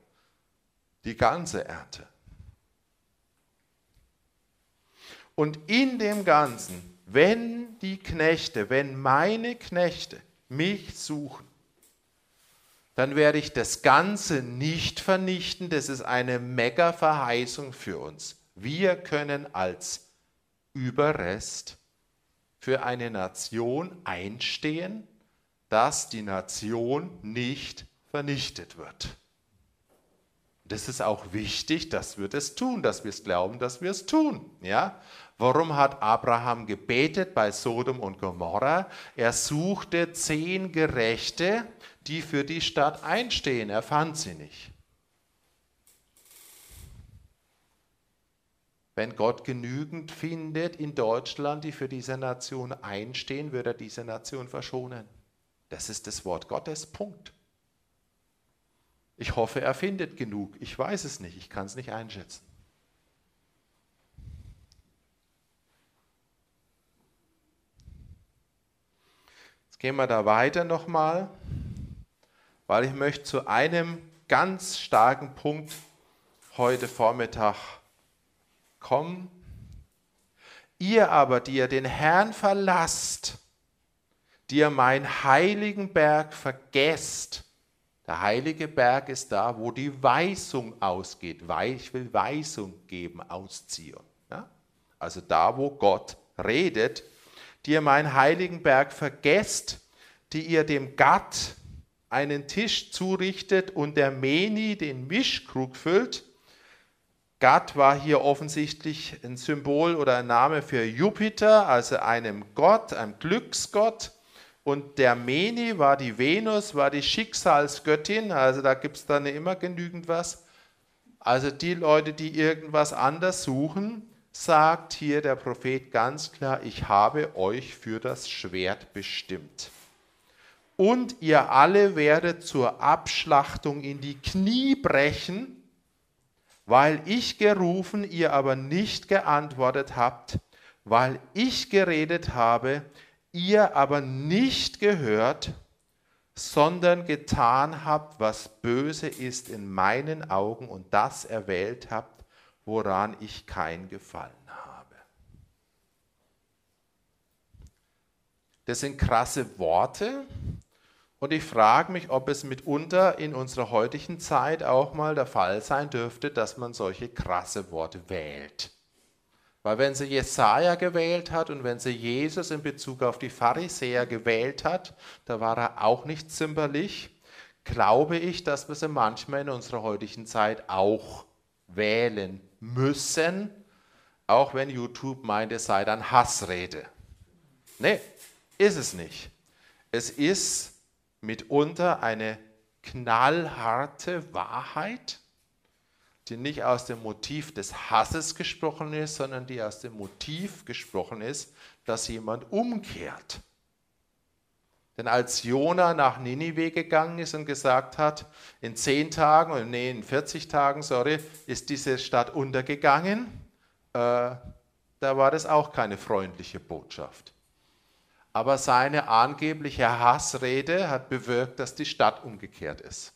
Die ganze Ernte. Und in dem Ganzen, wenn die Knechte, wenn meine Knechte mich suchen, dann werde ich das Ganze nicht vernichten. Das ist eine Mega-Verheißung für uns. Wir können als Überrest für eine Nation einstehen, dass die Nation nicht vernichtet wird. Das ist auch wichtig, dass wir das tun, dass wir es glauben, dass wir es tun. Ja? Warum hat Abraham gebetet bei Sodom und Gomorra? Er suchte zehn Gerechte, die für die Stadt einstehen. Er fand sie nicht. Wenn Gott genügend findet in Deutschland, die für diese Nation einstehen, wird er diese Nation verschonen. Das ist das Wort Gottes. Punkt. Ich hoffe, er findet genug. Ich weiß es nicht. Ich kann es nicht einschätzen. Jetzt gehen wir da weiter nochmal weil ich möchte zu einem ganz starken Punkt heute Vormittag kommen. Ihr aber, die ihr den Herrn verlasst, die ihr meinen heiligen Berg vergesst, der heilige Berg ist da, wo die Weisung ausgeht. Ich will Weisung geben aus Zion. Ja? Also da, wo Gott redet, die ihr meinen heiligen Berg vergesst, die ihr dem Gatt einen Tisch zurichtet und der Meni den Mischkrug füllt. Gad war hier offensichtlich ein Symbol oder ein Name für Jupiter, also einem Gott, einem Glücksgott. Und der Meni war die Venus, war die Schicksalsgöttin, also da gibt es dann immer genügend was. Also die Leute, die irgendwas anders suchen, sagt hier der Prophet ganz klar, ich habe euch für das Schwert bestimmt und ihr alle werdet zur Abschlachtung in die Knie brechen, weil ich gerufen, ihr aber nicht geantwortet habt, weil ich geredet habe, ihr aber nicht gehört, sondern getan habt, was böse ist in meinen Augen und das erwählt habt, woran ich kein Gefallen habe. Das sind krasse Worte, und ich frage mich, ob es mitunter in unserer heutigen Zeit auch mal der Fall sein dürfte, dass man solche krasse Worte wählt. Weil wenn sie Jesaja gewählt hat und wenn sie Jesus in Bezug auf die Pharisäer gewählt hat, da war er auch nicht zimperlich, glaube ich, dass wir sie manchmal in unserer heutigen Zeit auch wählen müssen, auch wenn YouTube meint, es sei dann Hassrede. Nee, ist es nicht. Es ist mitunter eine knallharte Wahrheit, die nicht aus dem Motiv des Hasses gesprochen ist, sondern die aus dem Motiv gesprochen ist, dass jemand umkehrt. Denn als Jona nach Ninive gegangen ist und gesagt hat, in zehn Tagen, nee, in 40 Tagen, sorry, ist diese Stadt untergegangen, äh, da war das auch keine freundliche Botschaft aber seine angebliche Hassrede hat bewirkt, dass die Stadt umgekehrt ist.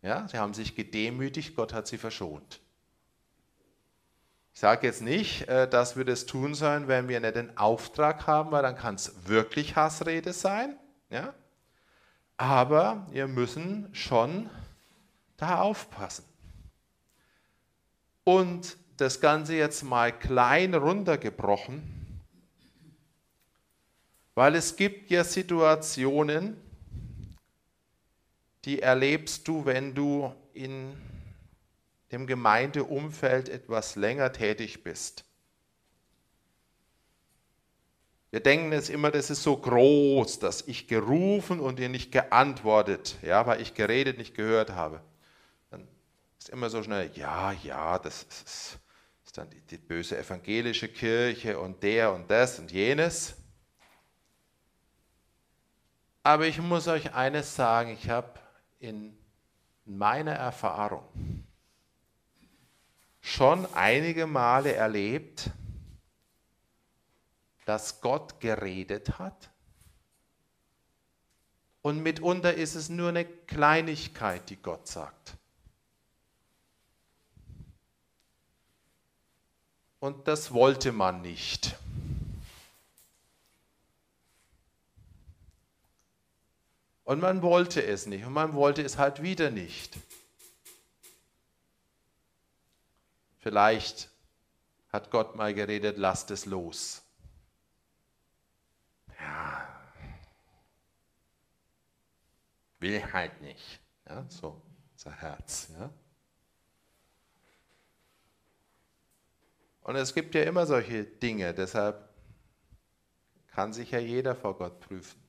Ja, sie haben sich gedemütigt, Gott hat sie verschont. Ich sage jetzt nicht, äh, dass wir das tun sollen, wenn wir nicht den Auftrag haben, weil dann kann es wirklich Hassrede sein. Ja? Aber wir müssen schon da aufpassen. Und das Ganze jetzt mal klein runtergebrochen, weil es gibt ja Situationen, die erlebst du, wenn du in dem Gemeindeumfeld etwas länger tätig bist. Wir denken jetzt immer, das ist so groß, dass ich gerufen und ihr nicht geantwortet, ja, weil ich geredet, nicht gehört habe. Dann ist immer so schnell, ja, ja, das ist, ist dann die, die böse evangelische Kirche und der und das und jenes. Aber ich muss euch eines sagen, ich habe in meiner Erfahrung schon einige Male erlebt, dass Gott geredet hat. Und mitunter ist es nur eine Kleinigkeit, die Gott sagt. Und das wollte man nicht. Und man wollte es nicht und man wollte es halt wieder nicht. Vielleicht hat Gott mal geredet, lasst es los. Ja, will halt nicht. Ja, so, unser Herz. Ja. Und es gibt ja immer solche Dinge, deshalb kann sich ja jeder vor Gott prüfen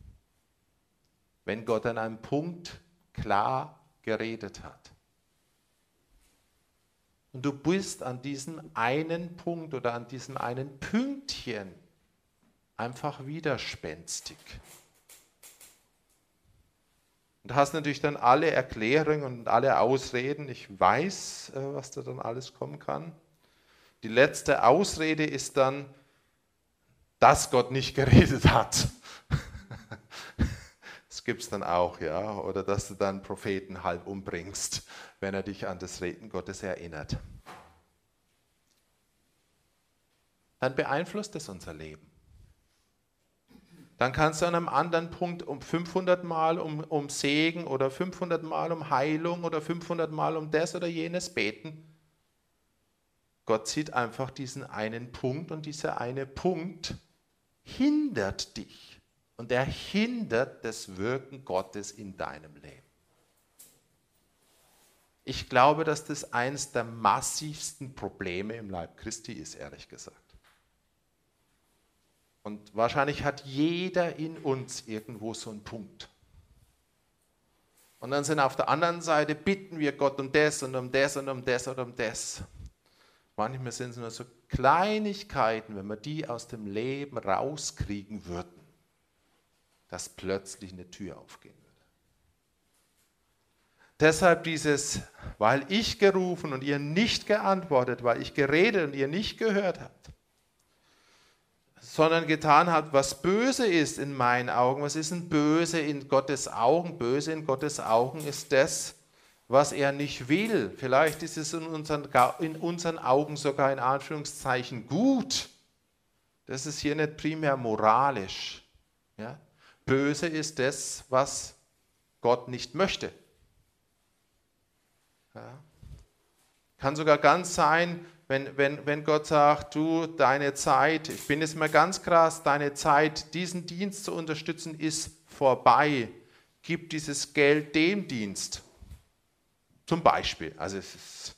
wenn Gott an einem Punkt klar geredet hat. Und du bist an diesem einen Punkt oder an diesem einen Pünktchen einfach widerspenstig. Und hast natürlich dann alle Erklärungen und alle Ausreden. Ich weiß, äh, was da dann alles kommen kann. Die letzte Ausrede ist dann, dass Gott nicht geredet hat gibt es dann auch, ja, oder dass du dann Propheten halb umbringst, wenn er dich an das Reden Gottes erinnert. Dann beeinflusst es unser Leben. Dann kannst du an einem anderen Punkt um 500 Mal um, um Segen oder 500 Mal um Heilung oder 500 Mal um das oder jenes beten. Gott sieht einfach diesen einen Punkt und dieser eine Punkt hindert dich und er hindert das Wirken Gottes in deinem Leben. Ich glaube, dass das eines der massivsten Probleme im Leib Christi ist, ehrlich gesagt. Und wahrscheinlich hat jeder in uns irgendwo so einen Punkt. Und dann sind auf der anderen Seite, bitten wir Gott um das und um das und um das und um das. Manchmal sind es nur so Kleinigkeiten, wenn wir die aus dem Leben rauskriegen würden dass plötzlich eine Tür aufgehen würde. Deshalb dieses, weil ich gerufen und ihr nicht geantwortet, weil ich geredet und ihr nicht gehört habt, sondern getan habt, was böse ist in meinen Augen. Was ist ein böse in Gottes Augen? Böse in Gottes Augen ist das, was er nicht will. Vielleicht ist es in unseren, in unseren Augen sogar in Anführungszeichen gut. Das ist hier nicht primär moralisch. Ja? Böse ist das, was Gott nicht möchte. Ja. Kann sogar ganz sein, wenn, wenn, wenn Gott sagt, du, deine Zeit, ich bin jetzt mal ganz krass, deine Zeit, diesen Dienst zu unterstützen, ist vorbei. Gib dieses Geld dem Dienst. Zum Beispiel. Also es ist,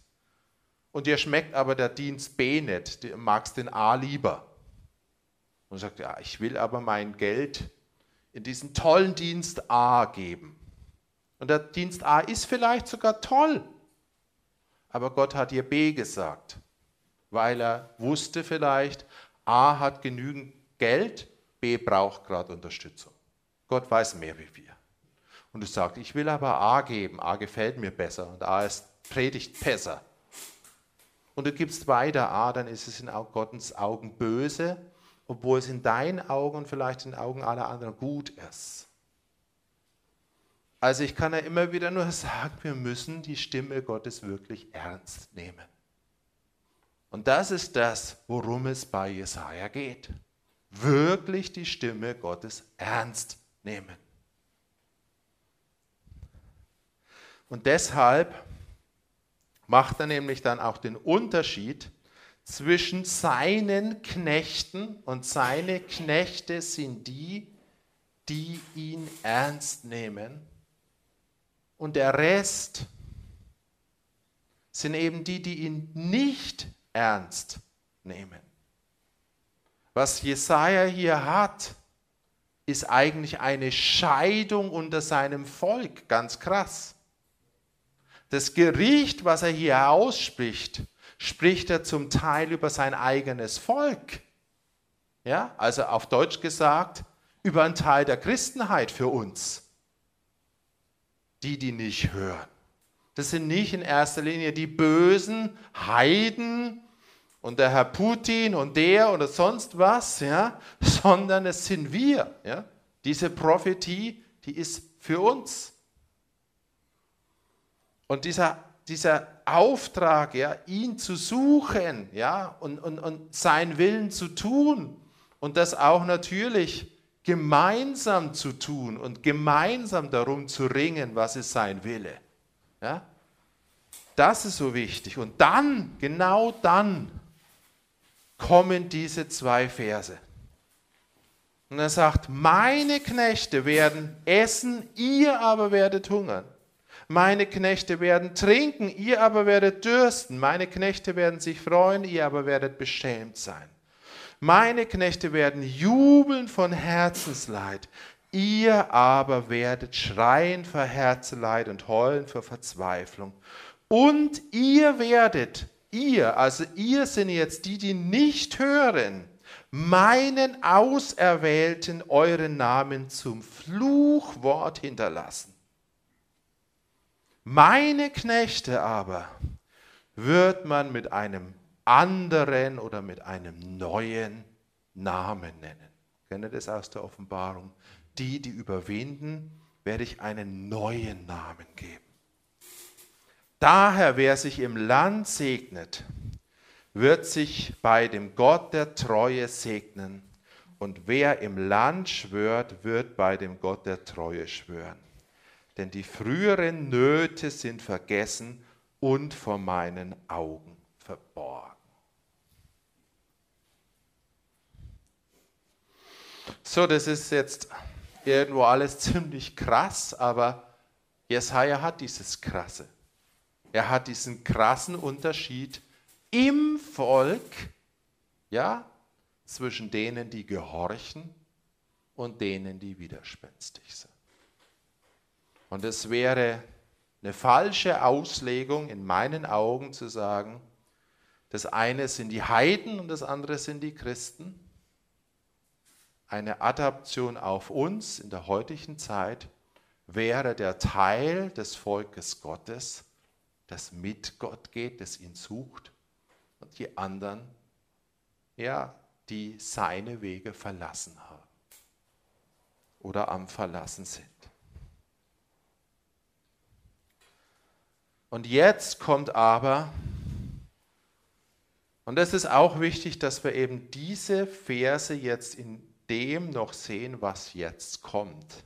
und dir schmeckt aber der Dienst B nicht, du magst den A lieber. Und sagt, ja, ich will aber mein Geld in diesen tollen Dienst A geben. Und der Dienst A ist vielleicht sogar toll, aber Gott hat dir B gesagt, weil er wusste vielleicht, A hat genügend Geld, B braucht gerade Unterstützung. Gott weiß mehr wie wir. Und du sagst, ich will aber A geben, A gefällt mir besser und A ist predigt besser. Und du gibst weiter A, dann ist es in Gottes Augen böse obwohl es in deinen Augen und vielleicht in den Augen aller anderen gut ist. Also ich kann ja immer wieder nur sagen, wir müssen die Stimme Gottes wirklich ernst nehmen. Und das ist das, worum es bei Jesaja geht. Wirklich die Stimme Gottes ernst nehmen. Und deshalb macht er nämlich dann auch den Unterschied zwischen seinen Knechten und seine Knechte sind die, die ihn ernst nehmen. Und der Rest sind eben die, die ihn nicht ernst nehmen. Was Jesaja hier hat, ist eigentlich eine Scheidung unter seinem Volk, ganz krass. Das Gericht, was er hier ausspricht, spricht er zum Teil über sein eigenes Volk. Ja, also auf Deutsch gesagt, über einen Teil der Christenheit für uns. Die, die nicht hören. Das sind nicht in erster Linie die bösen Heiden und der Herr Putin und der oder sonst was, ja, sondern es sind wir. Ja. Diese Prophetie, die ist für uns. Und dieser, dieser Auftrag, ja, ihn zu suchen ja, und, und, und seinen Willen zu tun und das auch natürlich gemeinsam zu tun und gemeinsam darum zu ringen, was ist sein Wille. Ja? Das ist so wichtig. Und dann, genau dann, kommen diese zwei Verse. Und er sagt, meine Knechte werden essen, ihr aber werdet hungern. Meine Knechte werden trinken, ihr aber werdet dürsten. Meine Knechte werden sich freuen, ihr aber werdet beschämt sein. Meine Knechte werden jubeln von Herzensleid, ihr aber werdet schreien vor Herzeleid und heulen vor Verzweiflung. Und ihr werdet ihr, also ihr sind jetzt die, die nicht hören, meinen Auserwählten euren Namen zum Fluchwort hinterlassen. Meine Knechte aber wird man mit einem anderen oder mit einem neuen Namen nennen. Kennt ihr das aus der Offenbarung? Die, die überwinden, werde ich einen neuen Namen geben. Daher, wer sich im Land segnet, wird sich bei dem Gott der Treue segnen. Und wer im Land schwört, wird bei dem Gott der Treue schwören. Denn die früheren Nöte sind vergessen und vor meinen Augen verborgen. So, das ist jetzt irgendwo alles ziemlich krass, aber Jesaja hat dieses Krasse. Er hat diesen krassen Unterschied im Volk, ja, zwischen denen, die gehorchen und denen, die widerspenstig sind. Und es wäre eine falsche Auslegung in meinen Augen zu sagen, das eine sind die Heiden und das andere sind die Christen. Eine Adaption auf uns in der heutigen Zeit wäre der Teil des Volkes Gottes, das mit Gott geht, das ihn sucht, und die anderen, ja, die seine Wege verlassen haben oder am Verlassen sind. Und jetzt kommt aber, und es ist auch wichtig, dass wir eben diese Verse jetzt in dem noch sehen, was jetzt kommt.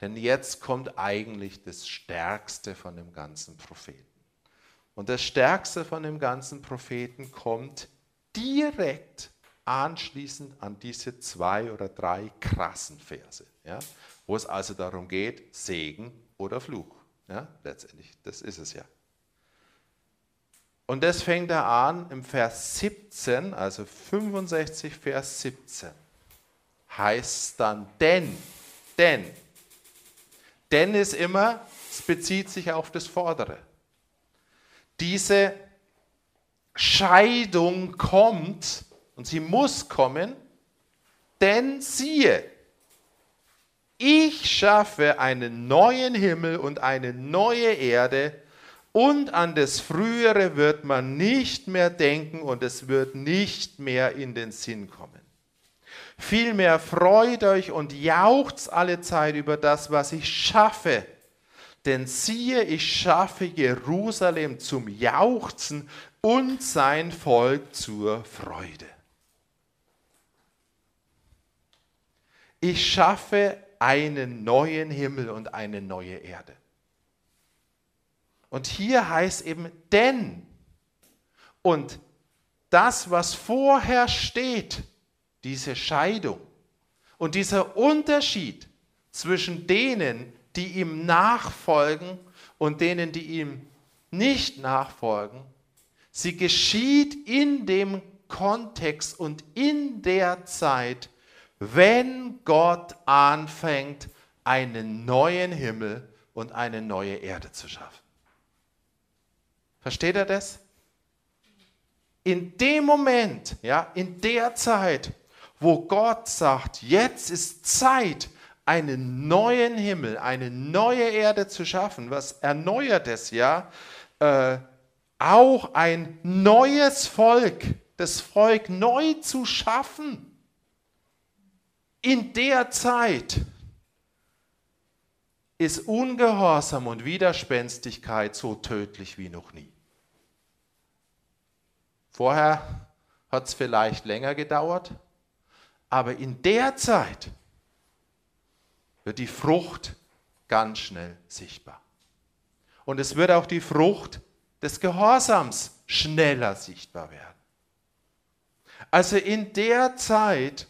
Denn jetzt kommt eigentlich das Stärkste von dem ganzen Propheten. Und das Stärkste von dem ganzen Propheten kommt direkt anschließend an diese zwei oder drei krassen Verse, ja, wo es also darum geht, Segen oder Fluch. Ja, letztendlich, das ist es ja. Und das fängt er an im Vers 17, also 65, Vers 17. Heißt dann denn, denn. Denn ist immer, es bezieht sich auf das Vordere. Diese Scheidung kommt und sie muss kommen, denn siehe, ich schaffe einen neuen Himmel und eine neue Erde, und an das Frühere wird man nicht mehr denken und es wird nicht mehr in den Sinn kommen. Vielmehr freut euch und jauchzt alle Zeit über das, was ich schaffe. Denn siehe, ich schaffe Jerusalem zum Jauchzen und sein Volk zur Freude. Ich schaffe einen neuen Himmel und eine neue Erde. Und hier heißt eben denn. Und das, was vorher steht, diese Scheidung und dieser Unterschied zwischen denen, die ihm nachfolgen und denen, die ihm nicht nachfolgen, sie geschieht in dem Kontext und in der Zeit, wenn Gott anfängt, einen neuen Himmel und eine neue Erde zu schaffen. Versteht er das? In dem Moment, ja, in der Zeit, wo Gott sagt, jetzt ist Zeit, einen neuen Himmel, eine neue Erde zu schaffen, was erneuert es ja, äh, auch ein neues Volk, das Volk neu zu schaffen. In der Zeit ist Ungehorsam und Widerspenstigkeit so tödlich wie noch nie. Vorher hat es vielleicht länger gedauert, aber in der Zeit wird die Frucht ganz schnell sichtbar. Und es wird auch die Frucht des Gehorsams schneller sichtbar werden. Also in der Zeit,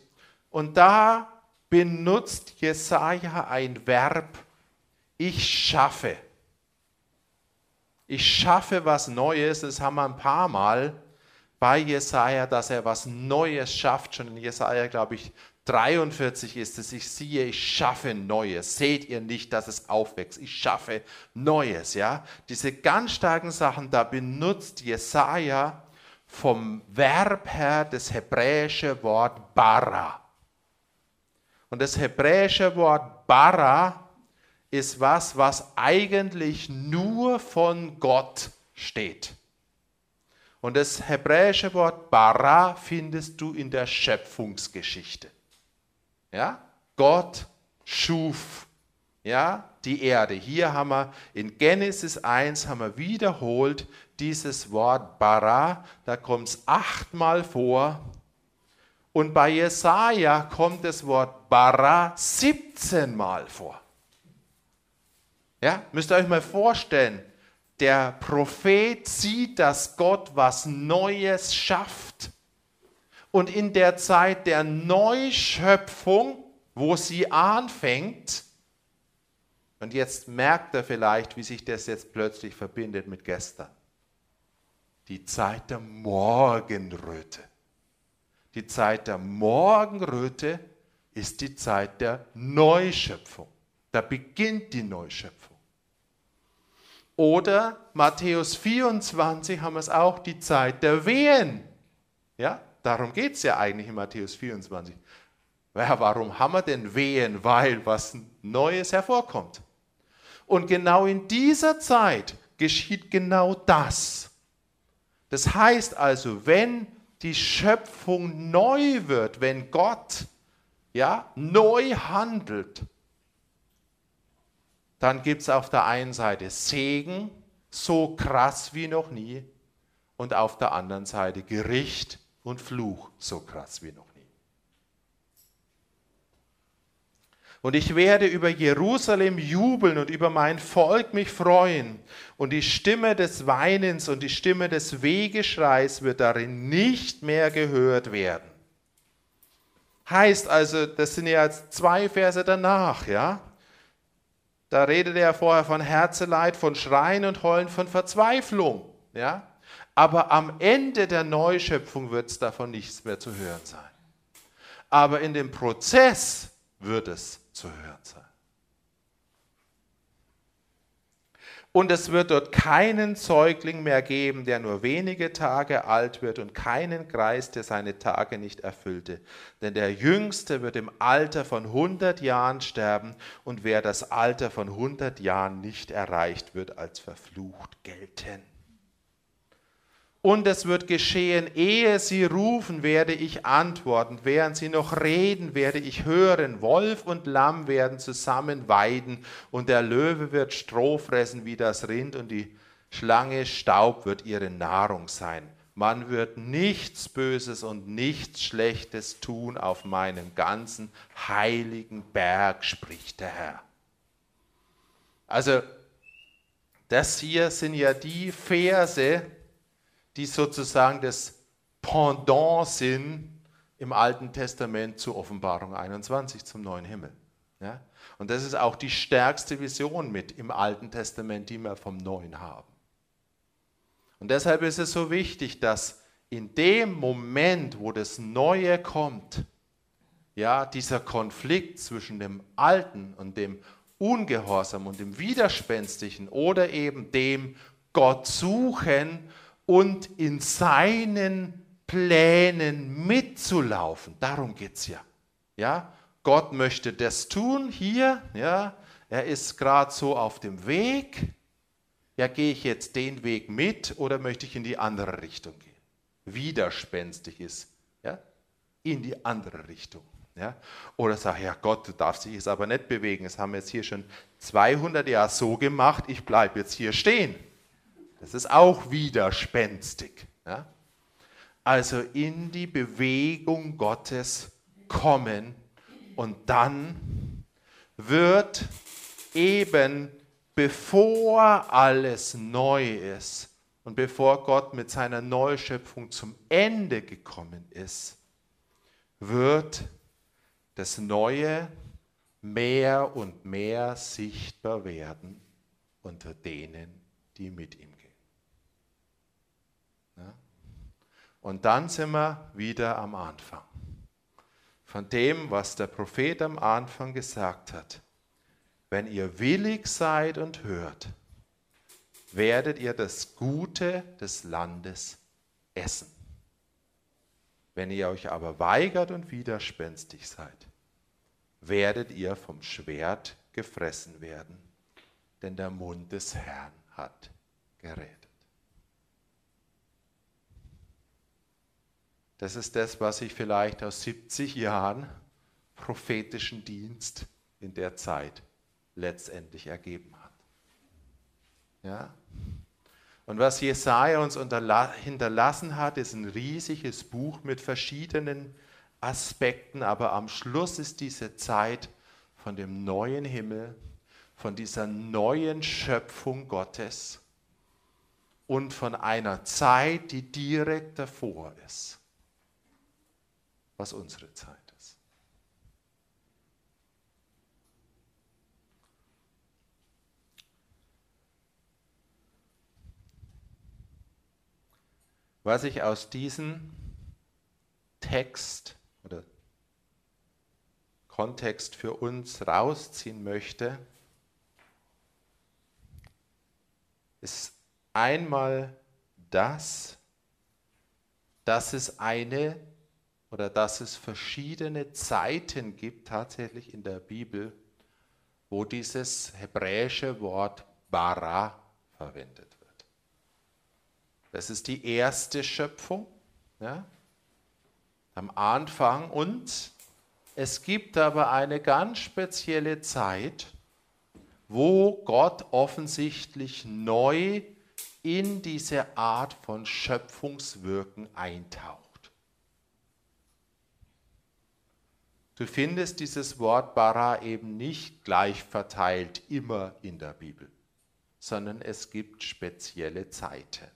und da benutzt Jesaja ein Verb, ich schaffe. Ich schaffe was Neues, das haben wir ein paar Mal bei Jesaja, dass er was Neues schafft. Schon in Jesaja, glaube ich, 43 ist es, ich siehe, ich schaffe Neues. Seht ihr nicht, dass es aufwächst? Ich schaffe Neues, ja? Diese ganz starken Sachen, da benutzt Jesaja vom Verb her das hebräische Wort bara. Und das hebräische Wort bara ist was, was eigentlich nur von Gott steht. Und das hebräische Wort bara findest du in der Schöpfungsgeschichte. Ja? Gott schuf ja, die Erde. Hier haben wir in Genesis 1 haben wir wiederholt dieses Wort bara, da kommt es achtmal vor. Und bei Jesaja kommt das Wort bara 17 Mal vor. Ja, müsst ihr euch mal vorstellen, der Prophet sieht, dass Gott was Neues schafft. Und in der Zeit der Neuschöpfung, wo sie anfängt, und jetzt merkt er vielleicht, wie sich das jetzt plötzlich verbindet mit gestern. Die Zeit der Morgenröte. Die Zeit der Morgenröte ist die Zeit der Neuschöpfung. Da beginnt die Neuschöpfung. Oder Matthäus 24 haben wir es auch, die Zeit der Wehen. Ja, Darum geht es ja eigentlich in Matthäus 24. Ja, warum haben wir denn Wehen? Weil was Neues hervorkommt. Und genau in dieser Zeit geschieht genau das. Das heißt also, wenn die Schöpfung neu wird, wenn Gott ja, neu handelt, dann gibt es auf der einen Seite Segen, so krass wie noch nie, und auf der anderen Seite Gericht, und Fluch so krass wie noch nie. Und ich werde über Jerusalem jubeln und über mein Volk mich freuen. Und die Stimme des Weinens und die Stimme des Wegeschreis wird darin nicht mehr gehört werden. Heißt also, das sind ja zwei Verse danach, ja? Da redet er vorher von Herzeleid, von Schreien und Heulen, von Verzweiflung, ja? Aber am Ende der Neuschöpfung wird es davon nichts mehr zu hören sein. Aber in dem Prozess wird es zu hören sein. Und es wird dort keinen Säugling mehr geben, der nur wenige Tage alt wird und keinen Kreis, der seine Tage nicht erfüllte. Denn der Jüngste wird im Alter von 100 Jahren sterben und wer das Alter von 100 Jahren nicht erreicht, wird als verflucht gelten. Und es wird geschehen, ehe sie rufen, werde ich antworten. Während sie noch reden, werde ich hören. Wolf und Lamm werden zusammen weiden und der Löwe wird Stroh fressen wie das Rind und die Schlange Staub wird ihre Nahrung sein. Man wird nichts Böses und nichts Schlechtes tun auf meinem ganzen heiligen Berg, spricht der Herr. Also, das hier sind ja die Verse, die sozusagen das Pendant sind im Alten Testament zur Offenbarung 21, zum neuen Himmel. Ja? Und das ist auch die stärkste Vision mit im Alten Testament, die wir vom Neuen haben. Und deshalb ist es so wichtig, dass in dem Moment, wo das Neue kommt, ja, dieser Konflikt zwischen dem Alten und dem Ungehorsam und dem Widerspenstigen oder eben dem Gott suchen und in seinen Plänen mitzulaufen. Darum geht es ja. ja. Gott möchte das tun hier. Ja. Er ist gerade so auf dem Weg. Ja, gehe ich jetzt den Weg mit oder möchte ich in die andere Richtung gehen? Widerspenstig ist, ja, in die andere Richtung. Ja? Oder sag, ja Gott, du darfst dich jetzt aber nicht bewegen. Das haben wir jetzt hier schon 200 Jahre so gemacht, ich bleibe jetzt hier stehen. Das ist auch widerspenstig. Ja? Also in die Bewegung Gottes kommen und dann wird eben bevor alles neu ist und bevor Gott mit seiner Neuschöpfung zum Ende gekommen ist, wird das Neue mehr und mehr sichtbar werden unter denen, die mit ihm gehen. Ja? Und dann sind wir wieder am Anfang. Von dem, was der Prophet am Anfang gesagt hat. Wenn ihr willig seid und hört, werdet ihr das Gute des Landes essen. Wenn ihr euch aber weigert und widerspenstig seid, werdet ihr vom Schwert gefressen werden, denn der Mund des Herrn hat geredet. Das ist das, was ich vielleicht aus 70 Jahren prophetischen Dienst in der Zeit letztendlich ergeben hat. Ja? Und was Jesaja uns hinterlassen hat, ist ein riesiges Buch mit verschiedenen Aspekten, aber am Schluss ist diese Zeit von dem neuen Himmel, von dieser neuen Schöpfung Gottes und von einer Zeit, die direkt davor ist, was unsere Zeit ist. Was ich aus diesem Text oder Kontext für uns rausziehen möchte, ist einmal das, dass es eine oder dass es verschiedene Zeiten gibt tatsächlich in der Bibel, wo dieses hebräische Wort bara verwendet wird. Das ist die erste Schöpfung ja, am Anfang und es gibt aber eine ganz spezielle Zeit, wo Gott offensichtlich neu in diese Art von Schöpfungswirken eintaucht. Du findest dieses Wort bara eben nicht gleich verteilt immer in der Bibel, sondern es gibt spezielle Zeiten.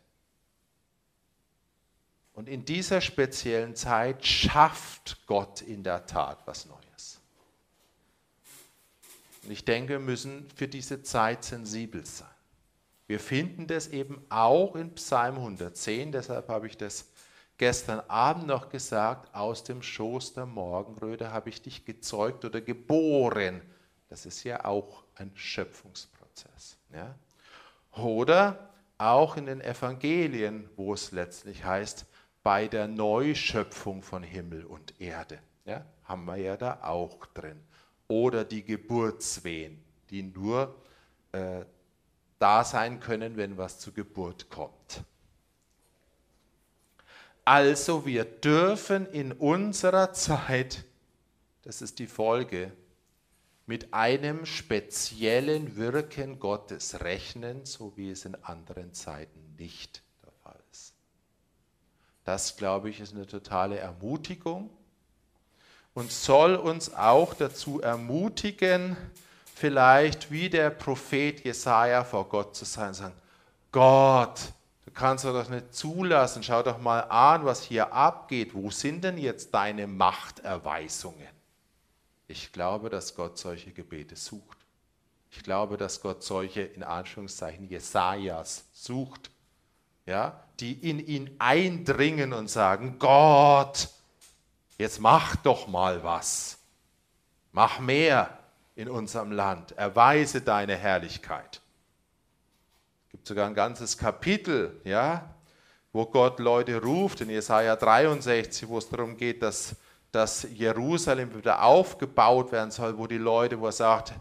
Und in dieser speziellen Zeit schafft Gott in der Tat was Neues. Und ich denke, wir müssen für diese Zeit sensibel sein. Wir finden das eben auch in Psalm 110, deshalb habe ich das gestern Abend noch gesagt, aus dem Schoß der Morgenröte habe ich dich gezeugt oder geboren. Das ist ja auch ein Schöpfungsprozess. Ja? Oder auch in den Evangelien, wo es letztlich heißt, bei der Neuschöpfung von Himmel und Erde. Ja? Haben wir ja da auch drin. Oder die Geburtswehen, die nur äh, da sein können, wenn was zur Geburt kommt. Also wir dürfen in unserer Zeit, das ist die Folge, mit einem speziellen Wirken Gottes rechnen, so wie es in anderen Zeiten nicht der Fall ist. Das, glaube ich, ist eine totale Ermutigung und soll uns auch dazu ermutigen, vielleicht wie der Prophet Jesaja vor Gott zu sein, sagen: Gott, Du kannst doch nicht zulassen. Schau doch mal an, was hier abgeht. Wo sind denn jetzt deine Machterweisungen? Ich glaube, dass Gott solche Gebete sucht. Ich glaube, dass Gott solche, in Anführungszeichen, Jesajas sucht, ja, die in ihn eindringen und sagen: Gott, jetzt mach doch mal was. Mach mehr in unserem Land. Erweise deine Herrlichkeit. Gibt sogar ein ganzes Kapitel, ja, wo Gott Leute ruft, in Jesaja 63, wo es darum geht, dass, dass Jerusalem wieder aufgebaut werden soll, wo die Leute, wo er sagt,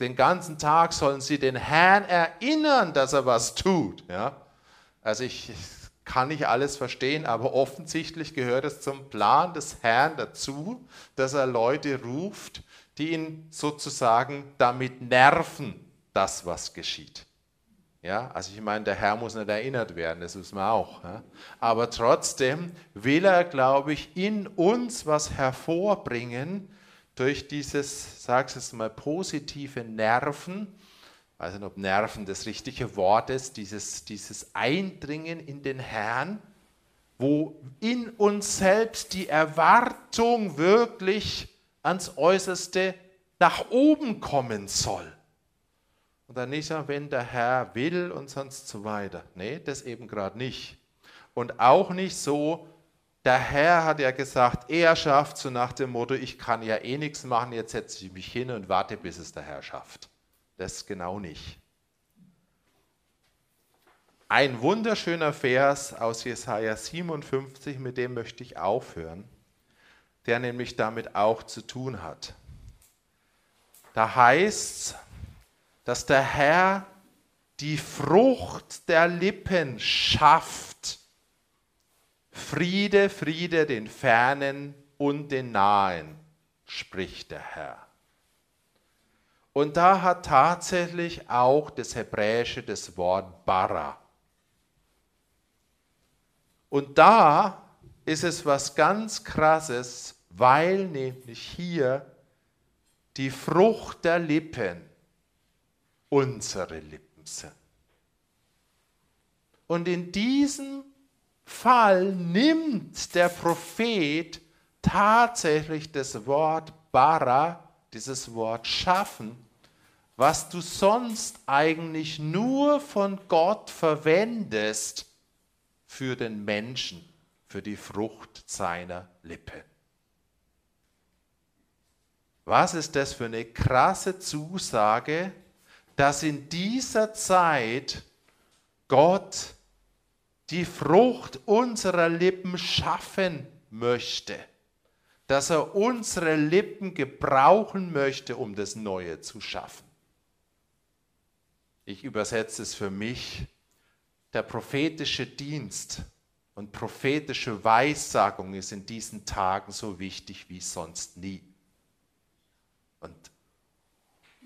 den ganzen Tag sollen sie den Herrn erinnern, dass er was tut. Ja? Also ich kann nicht alles verstehen, aber offensichtlich gehört es zum Plan des Herrn dazu, dass er Leute ruft, die ihn sozusagen damit nerven, das was geschieht. Ja, also ich meine, der Herr muss nicht erinnert werden, das wissen wir auch. Ja? Aber trotzdem will er, glaube ich, in uns was hervorbringen durch dieses, sag's es mal, positive Nerven. Ich weiß nicht, ob Nerven das richtige Wort ist, dieses, dieses Eindringen in den Herrn, wo in uns selbst die Erwartung wirklich ans Äußerste nach oben kommen soll. Und dann nicht sagen, wenn der Herr will und sonst so weiter. Nee, das eben gerade nicht. Und auch nicht so, der Herr hat ja gesagt, er schafft so nach dem Motto, ich kann ja eh nichts machen, jetzt setze ich mich hin und warte, bis es der Herr schafft. Das genau nicht. Ein wunderschöner Vers aus Jesaja 57, mit dem möchte ich aufhören, der nämlich damit auch zu tun hat. Da heißt es, dass der Herr die Frucht der Lippen schafft. Friede, Friede den Fernen und den Nahen, spricht der Herr. Und da hat tatsächlich auch das Hebräische das Wort Bara. Und da ist es was ganz Krasses, weil nämlich hier die Frucht der Lippen unsere Lippen sind. Und in diesem Fall nimmt der Prophet tatsächlich das Wort bara, dieses Wort schaffen, was du sonst eigentlich nur von Gott verwendest für den Menschen, für die Frucht seiner Lippe. Was ist das für eine krasse Zusage, dass in dieser Zeit Gott die Frucht unserer Lippen schaffen möchte, dass er unsere Lippen gebrauchen möchte, um das Neue zu schaffen. Ich übersetze es für mich, der prophetische Dienst und prophetische Weissagung ist in diesen Tagen so wichtig wie sonst nie. Und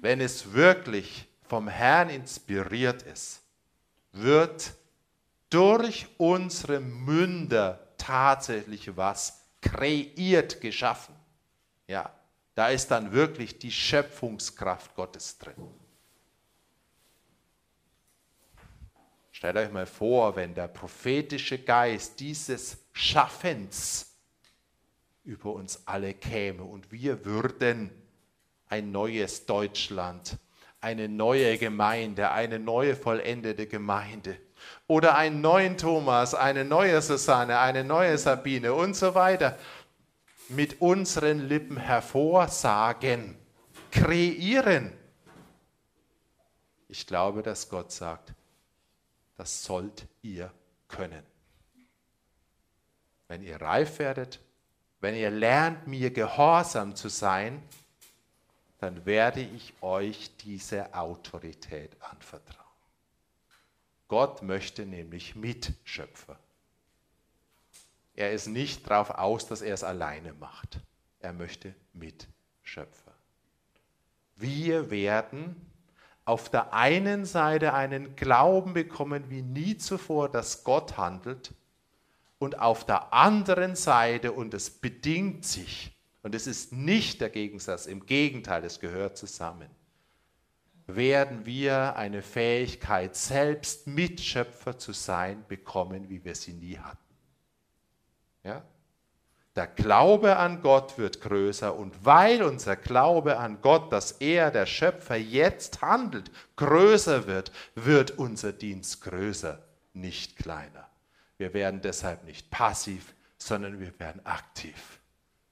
wenn es wirklich vom Herrn inspiriert ist, wird durch unsere Münder tatsächlich was kreiert, geschaffen. Ja, da ist dann wirklich die Schöpfungskraft Gottes drin. Stellt euch mal vor, wenn der prophetische Geist dieses Schaffens über uns alle käme und wir würden ein neues Deutschland eine neue Gemeinde, eine neue vollendete Gemeinde. Oder einen neuen Thomas, eine neue Susanne, eine neue Sabine und so weiter mit unseren Lippen hervorsagen, kreieren. Ich glaube, dass Gott sagt, das sollt ihr können. Wenn ihr reif werdet, wenn ihr lernt, mir gehorsam zu sein, dann werde ich euch diese Autorität anvertrauen. Gott möchte nämlich Mitschöpfer. Er ist nicht darauf aus, dass er es alleine macht. Er möchte Mitschöpfer. Wir werden auf der einen Seite einen Glauben bekommen wie nie zuvor, dass Gott handelt, und auf der anderen Seite, und es bedingt sich, und es ist nicht der Gegensatz, im Gegenteil, es gehört zusammen. werden wir eine Fähigkeit, selbst Mitschöpfer zu sein, bekommen, wie wir sie nie hatten. Ja? Der Glaube an Gott wird größer und weil unser Glaube an Gott, dass er, der Schöpfer, jetzt handelt, größer wird, wird unser Dienst größer, nicht kleiner. Wir werden deshalb nicht passiv, sondern wir werden aktiv.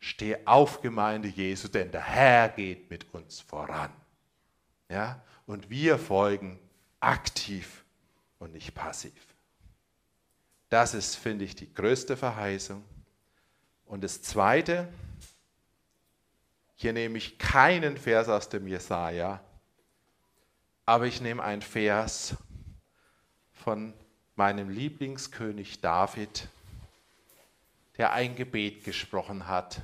Steh auf, Gemeinde Jesu, denn der Herr geht mit uns voran. Ja? Und wir folgen aktiv und nicht passiv. Das ist, finde ich, die größte Verheißung. Und das Zweite, hier nehme ich keinen Vers aus dem Jesaja, aber ich nehme einen Vers von meinem Lieblingskönig David, der ein Gebet gesprochen hat,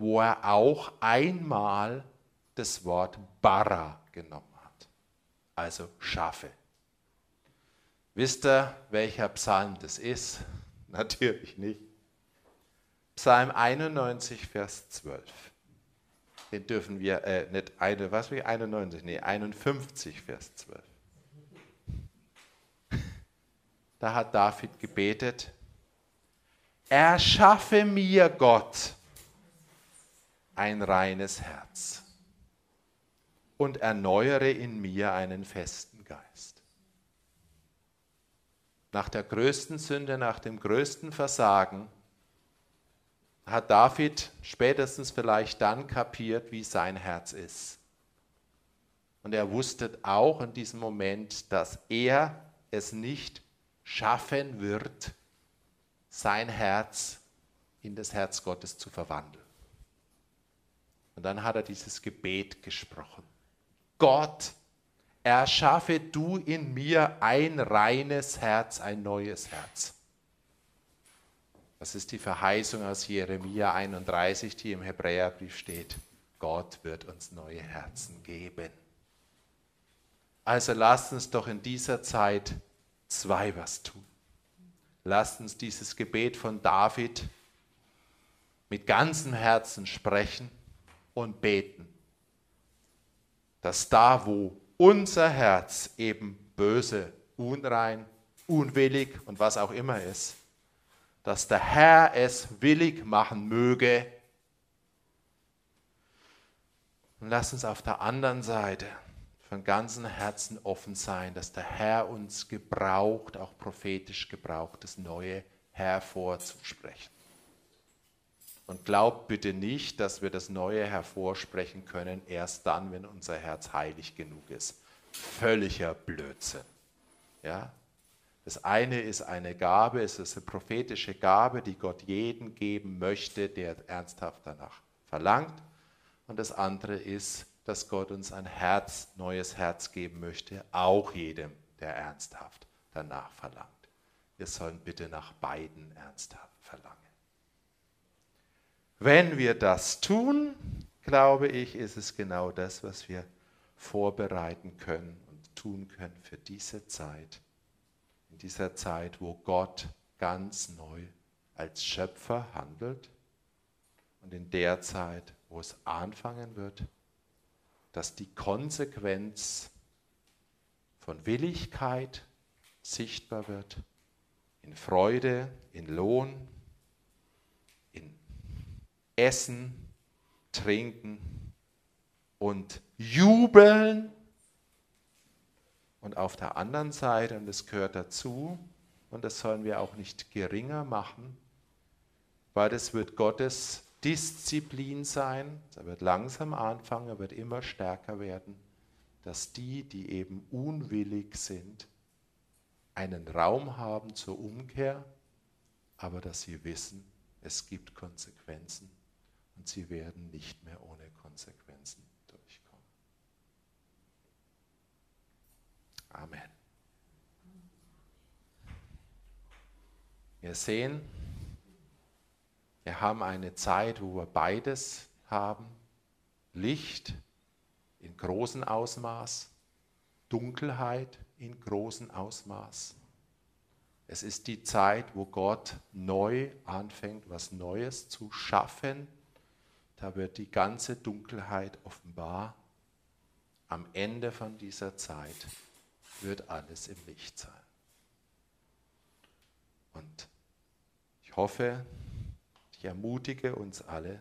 wo er auch einmal das Wort Bara genommen hat, also schaffe. Wisst ihr, welcher Psalm das ist? Natürlich nicht. Psalm 91, Vers 12. Den dürfen wir, äh, nicht eine, was wie 91, nee, 51, Vers 12. Da hat David gebetet, erschaffe mir Gott ein reines Herz und erneuere in mir einen festen Geist. Nach der größten Sünde, nach dem größten Versagen hat David spätestens vielleicht dann kapiert, wie sein Herz ist. Und er wusste auch in diesem Moment, dass er es nicht schaffen wird, sein Herz in das Herz Gottes zu verwandeln. Und dann hat er dieses Gebet gesprochen. Gott, erschaffe du in mir ein reines Herz, ein neues Herz. Das ist die Verheißung aus Jeremia 31, die im Hebräerbrief steht. Gott wird uns neue Herzen geben. Also lasst uns doch in dieser Zeit zwei was tun. Lasst uns dieses Gebet von David mit ganzem Herzen sprechen und beten, dass da, wo unser Herz eben böse, unrein, unwillig und was auch immer ist, dass der Herr es willig machen möge. Und lass uns auf der anderen Seite von ganzem Herzen offen sein, dass der Herr uns gebraucht, auch prophetisch gebraucht, das Neue hervorzusprechen. Und glaubt bitte nicht, dass wir das Neue hervorsprechen können, erst dann, wenn unser Herz heilig genug ist. Völliger Blödsinn. Ja? Das eine ist eine Gabe, es ist eine prophetische Gabe, die Gott jeden geben möchte, der ernsthaft danach verlangt. Und das andere ist, dass Gott uns ein Herz, neues Herz geben möchte, auch jedem, der ernsthaft danach verlangt. Wir sollen bitte nach beiden ernsthaft verlangen. Wenn wir das tun, glaube ich, ist es genau das, was wir vorbereiten können und tun können für diese Zeit. In dieser Zeit, wo Gott ganz neu als Schöpfer handelt und in der Zeit, wo es anfangen wird, dass die Konsequenz von Willigkeit sichtbar wird, in Freude, in Lohn, essen, trinken und jubeln. Und auf der anderen Seite, und das gehört dazu, und das sollen wir auch nicht geringer machen, weil das wird Gottes Disziplin sein, er wird langsam anfangen, er wird immer stärker werden, dass die, die eben unwillig sind, einen Raum haben zur Umkehr, aber dass sie wissen, es gibt Konsequenzen und sie werden nicht mehr ohne Konsequenzen durchkommen. Amen. Wir sehen, wir haben eine Zeit, wo wir beides haben. Licht in großem Ausmaß, Dunkelheit in großem Ausmaß. Es ist die Zeit, wo Gott neu anfängt, was Neues zu schaffen da wird die ganze Dunkelheit offenbar. am Ende von dieser Zeit wird alles im Licht sein. Und ich hoffe, ich ermutige uns alle,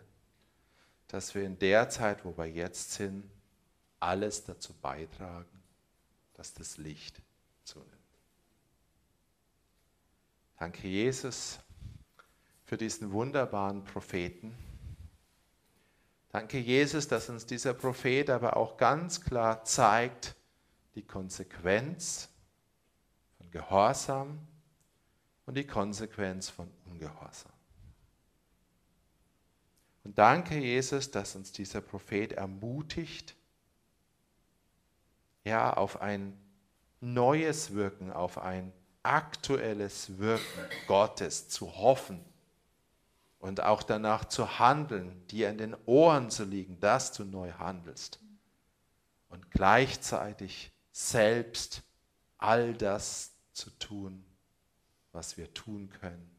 dass wir in der Zeit, wo wir jetzt sind, alles dazu beitragen, dass das Licht zunimmt. Danke, Jesus, für diesen wunderbaren Propheten. Danke, Jesus, dass uns dieser Prophet aber auch ganz klar zeigt, die Konsequenz von Gehorsam und die Konsequenz von Ungehorsam. Und danke, Jesus, dass uns dieser Prophet ermutigt, ja, auf ein neues Wirken, auf ein aktuelles Wirken Gottes zu hoffen und auch danach zu handeln, dir in den Ohren zu liegen, dass du neu handelst und gleichzeitig selbst all das zu tun, was wir tun können,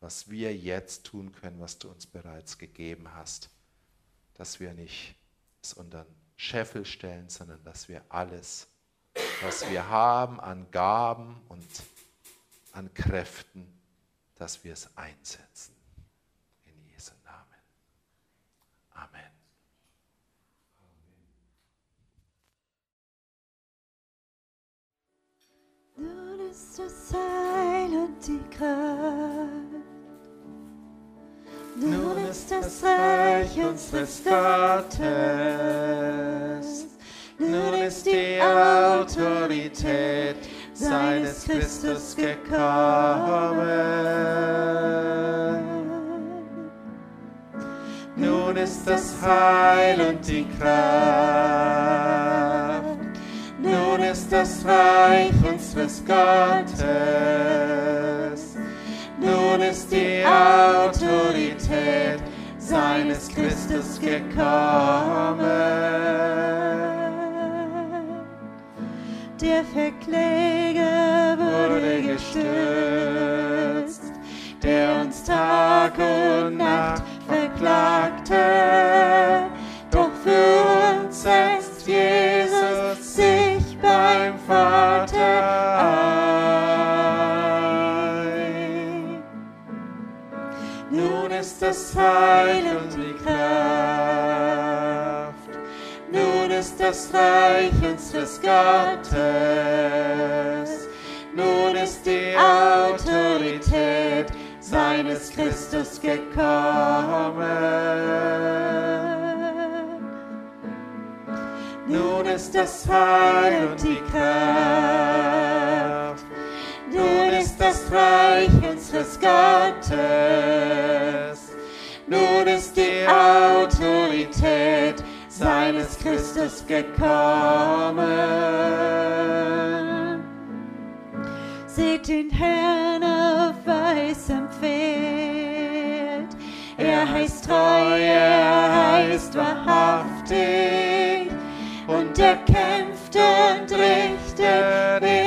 was wir jetzt tun können, was du uns bereits gegeben hast, dass wir nicht es unter den Scheffel stellen, sondern dass wir alles, was wir haben an Gaben und an Kräften, dass wir es einsetzen. In Jesu Namen. Amen. Nun ist das Heil und die Kraft. Nun ist das Reich unseres Gottes. Nun ist die Autorität seines Christus gekommen. Nun ist das Heil und die Kraft. Ist das Reich unseres Gottes. Nun ist die Autorität seines Christus gekommen. Der Verkläger wurde gestürzt, der uns Tag und Nacht verklagte. Doch für uns beim Nun ist das Heil und die Kraft. Nun ist das Reich unseres Gottes. Nun ist die Autorität seines Christus gekommen. Nun ist das Heil und die Kraft. Nun ist das Reich unseres Gottes. Nun ist die Autorität seines Christus gekommen. Seht den Herrn auf weißem Pferd. Er heißt treu, er heißt wahrhaftig. Und er kämpft und richtet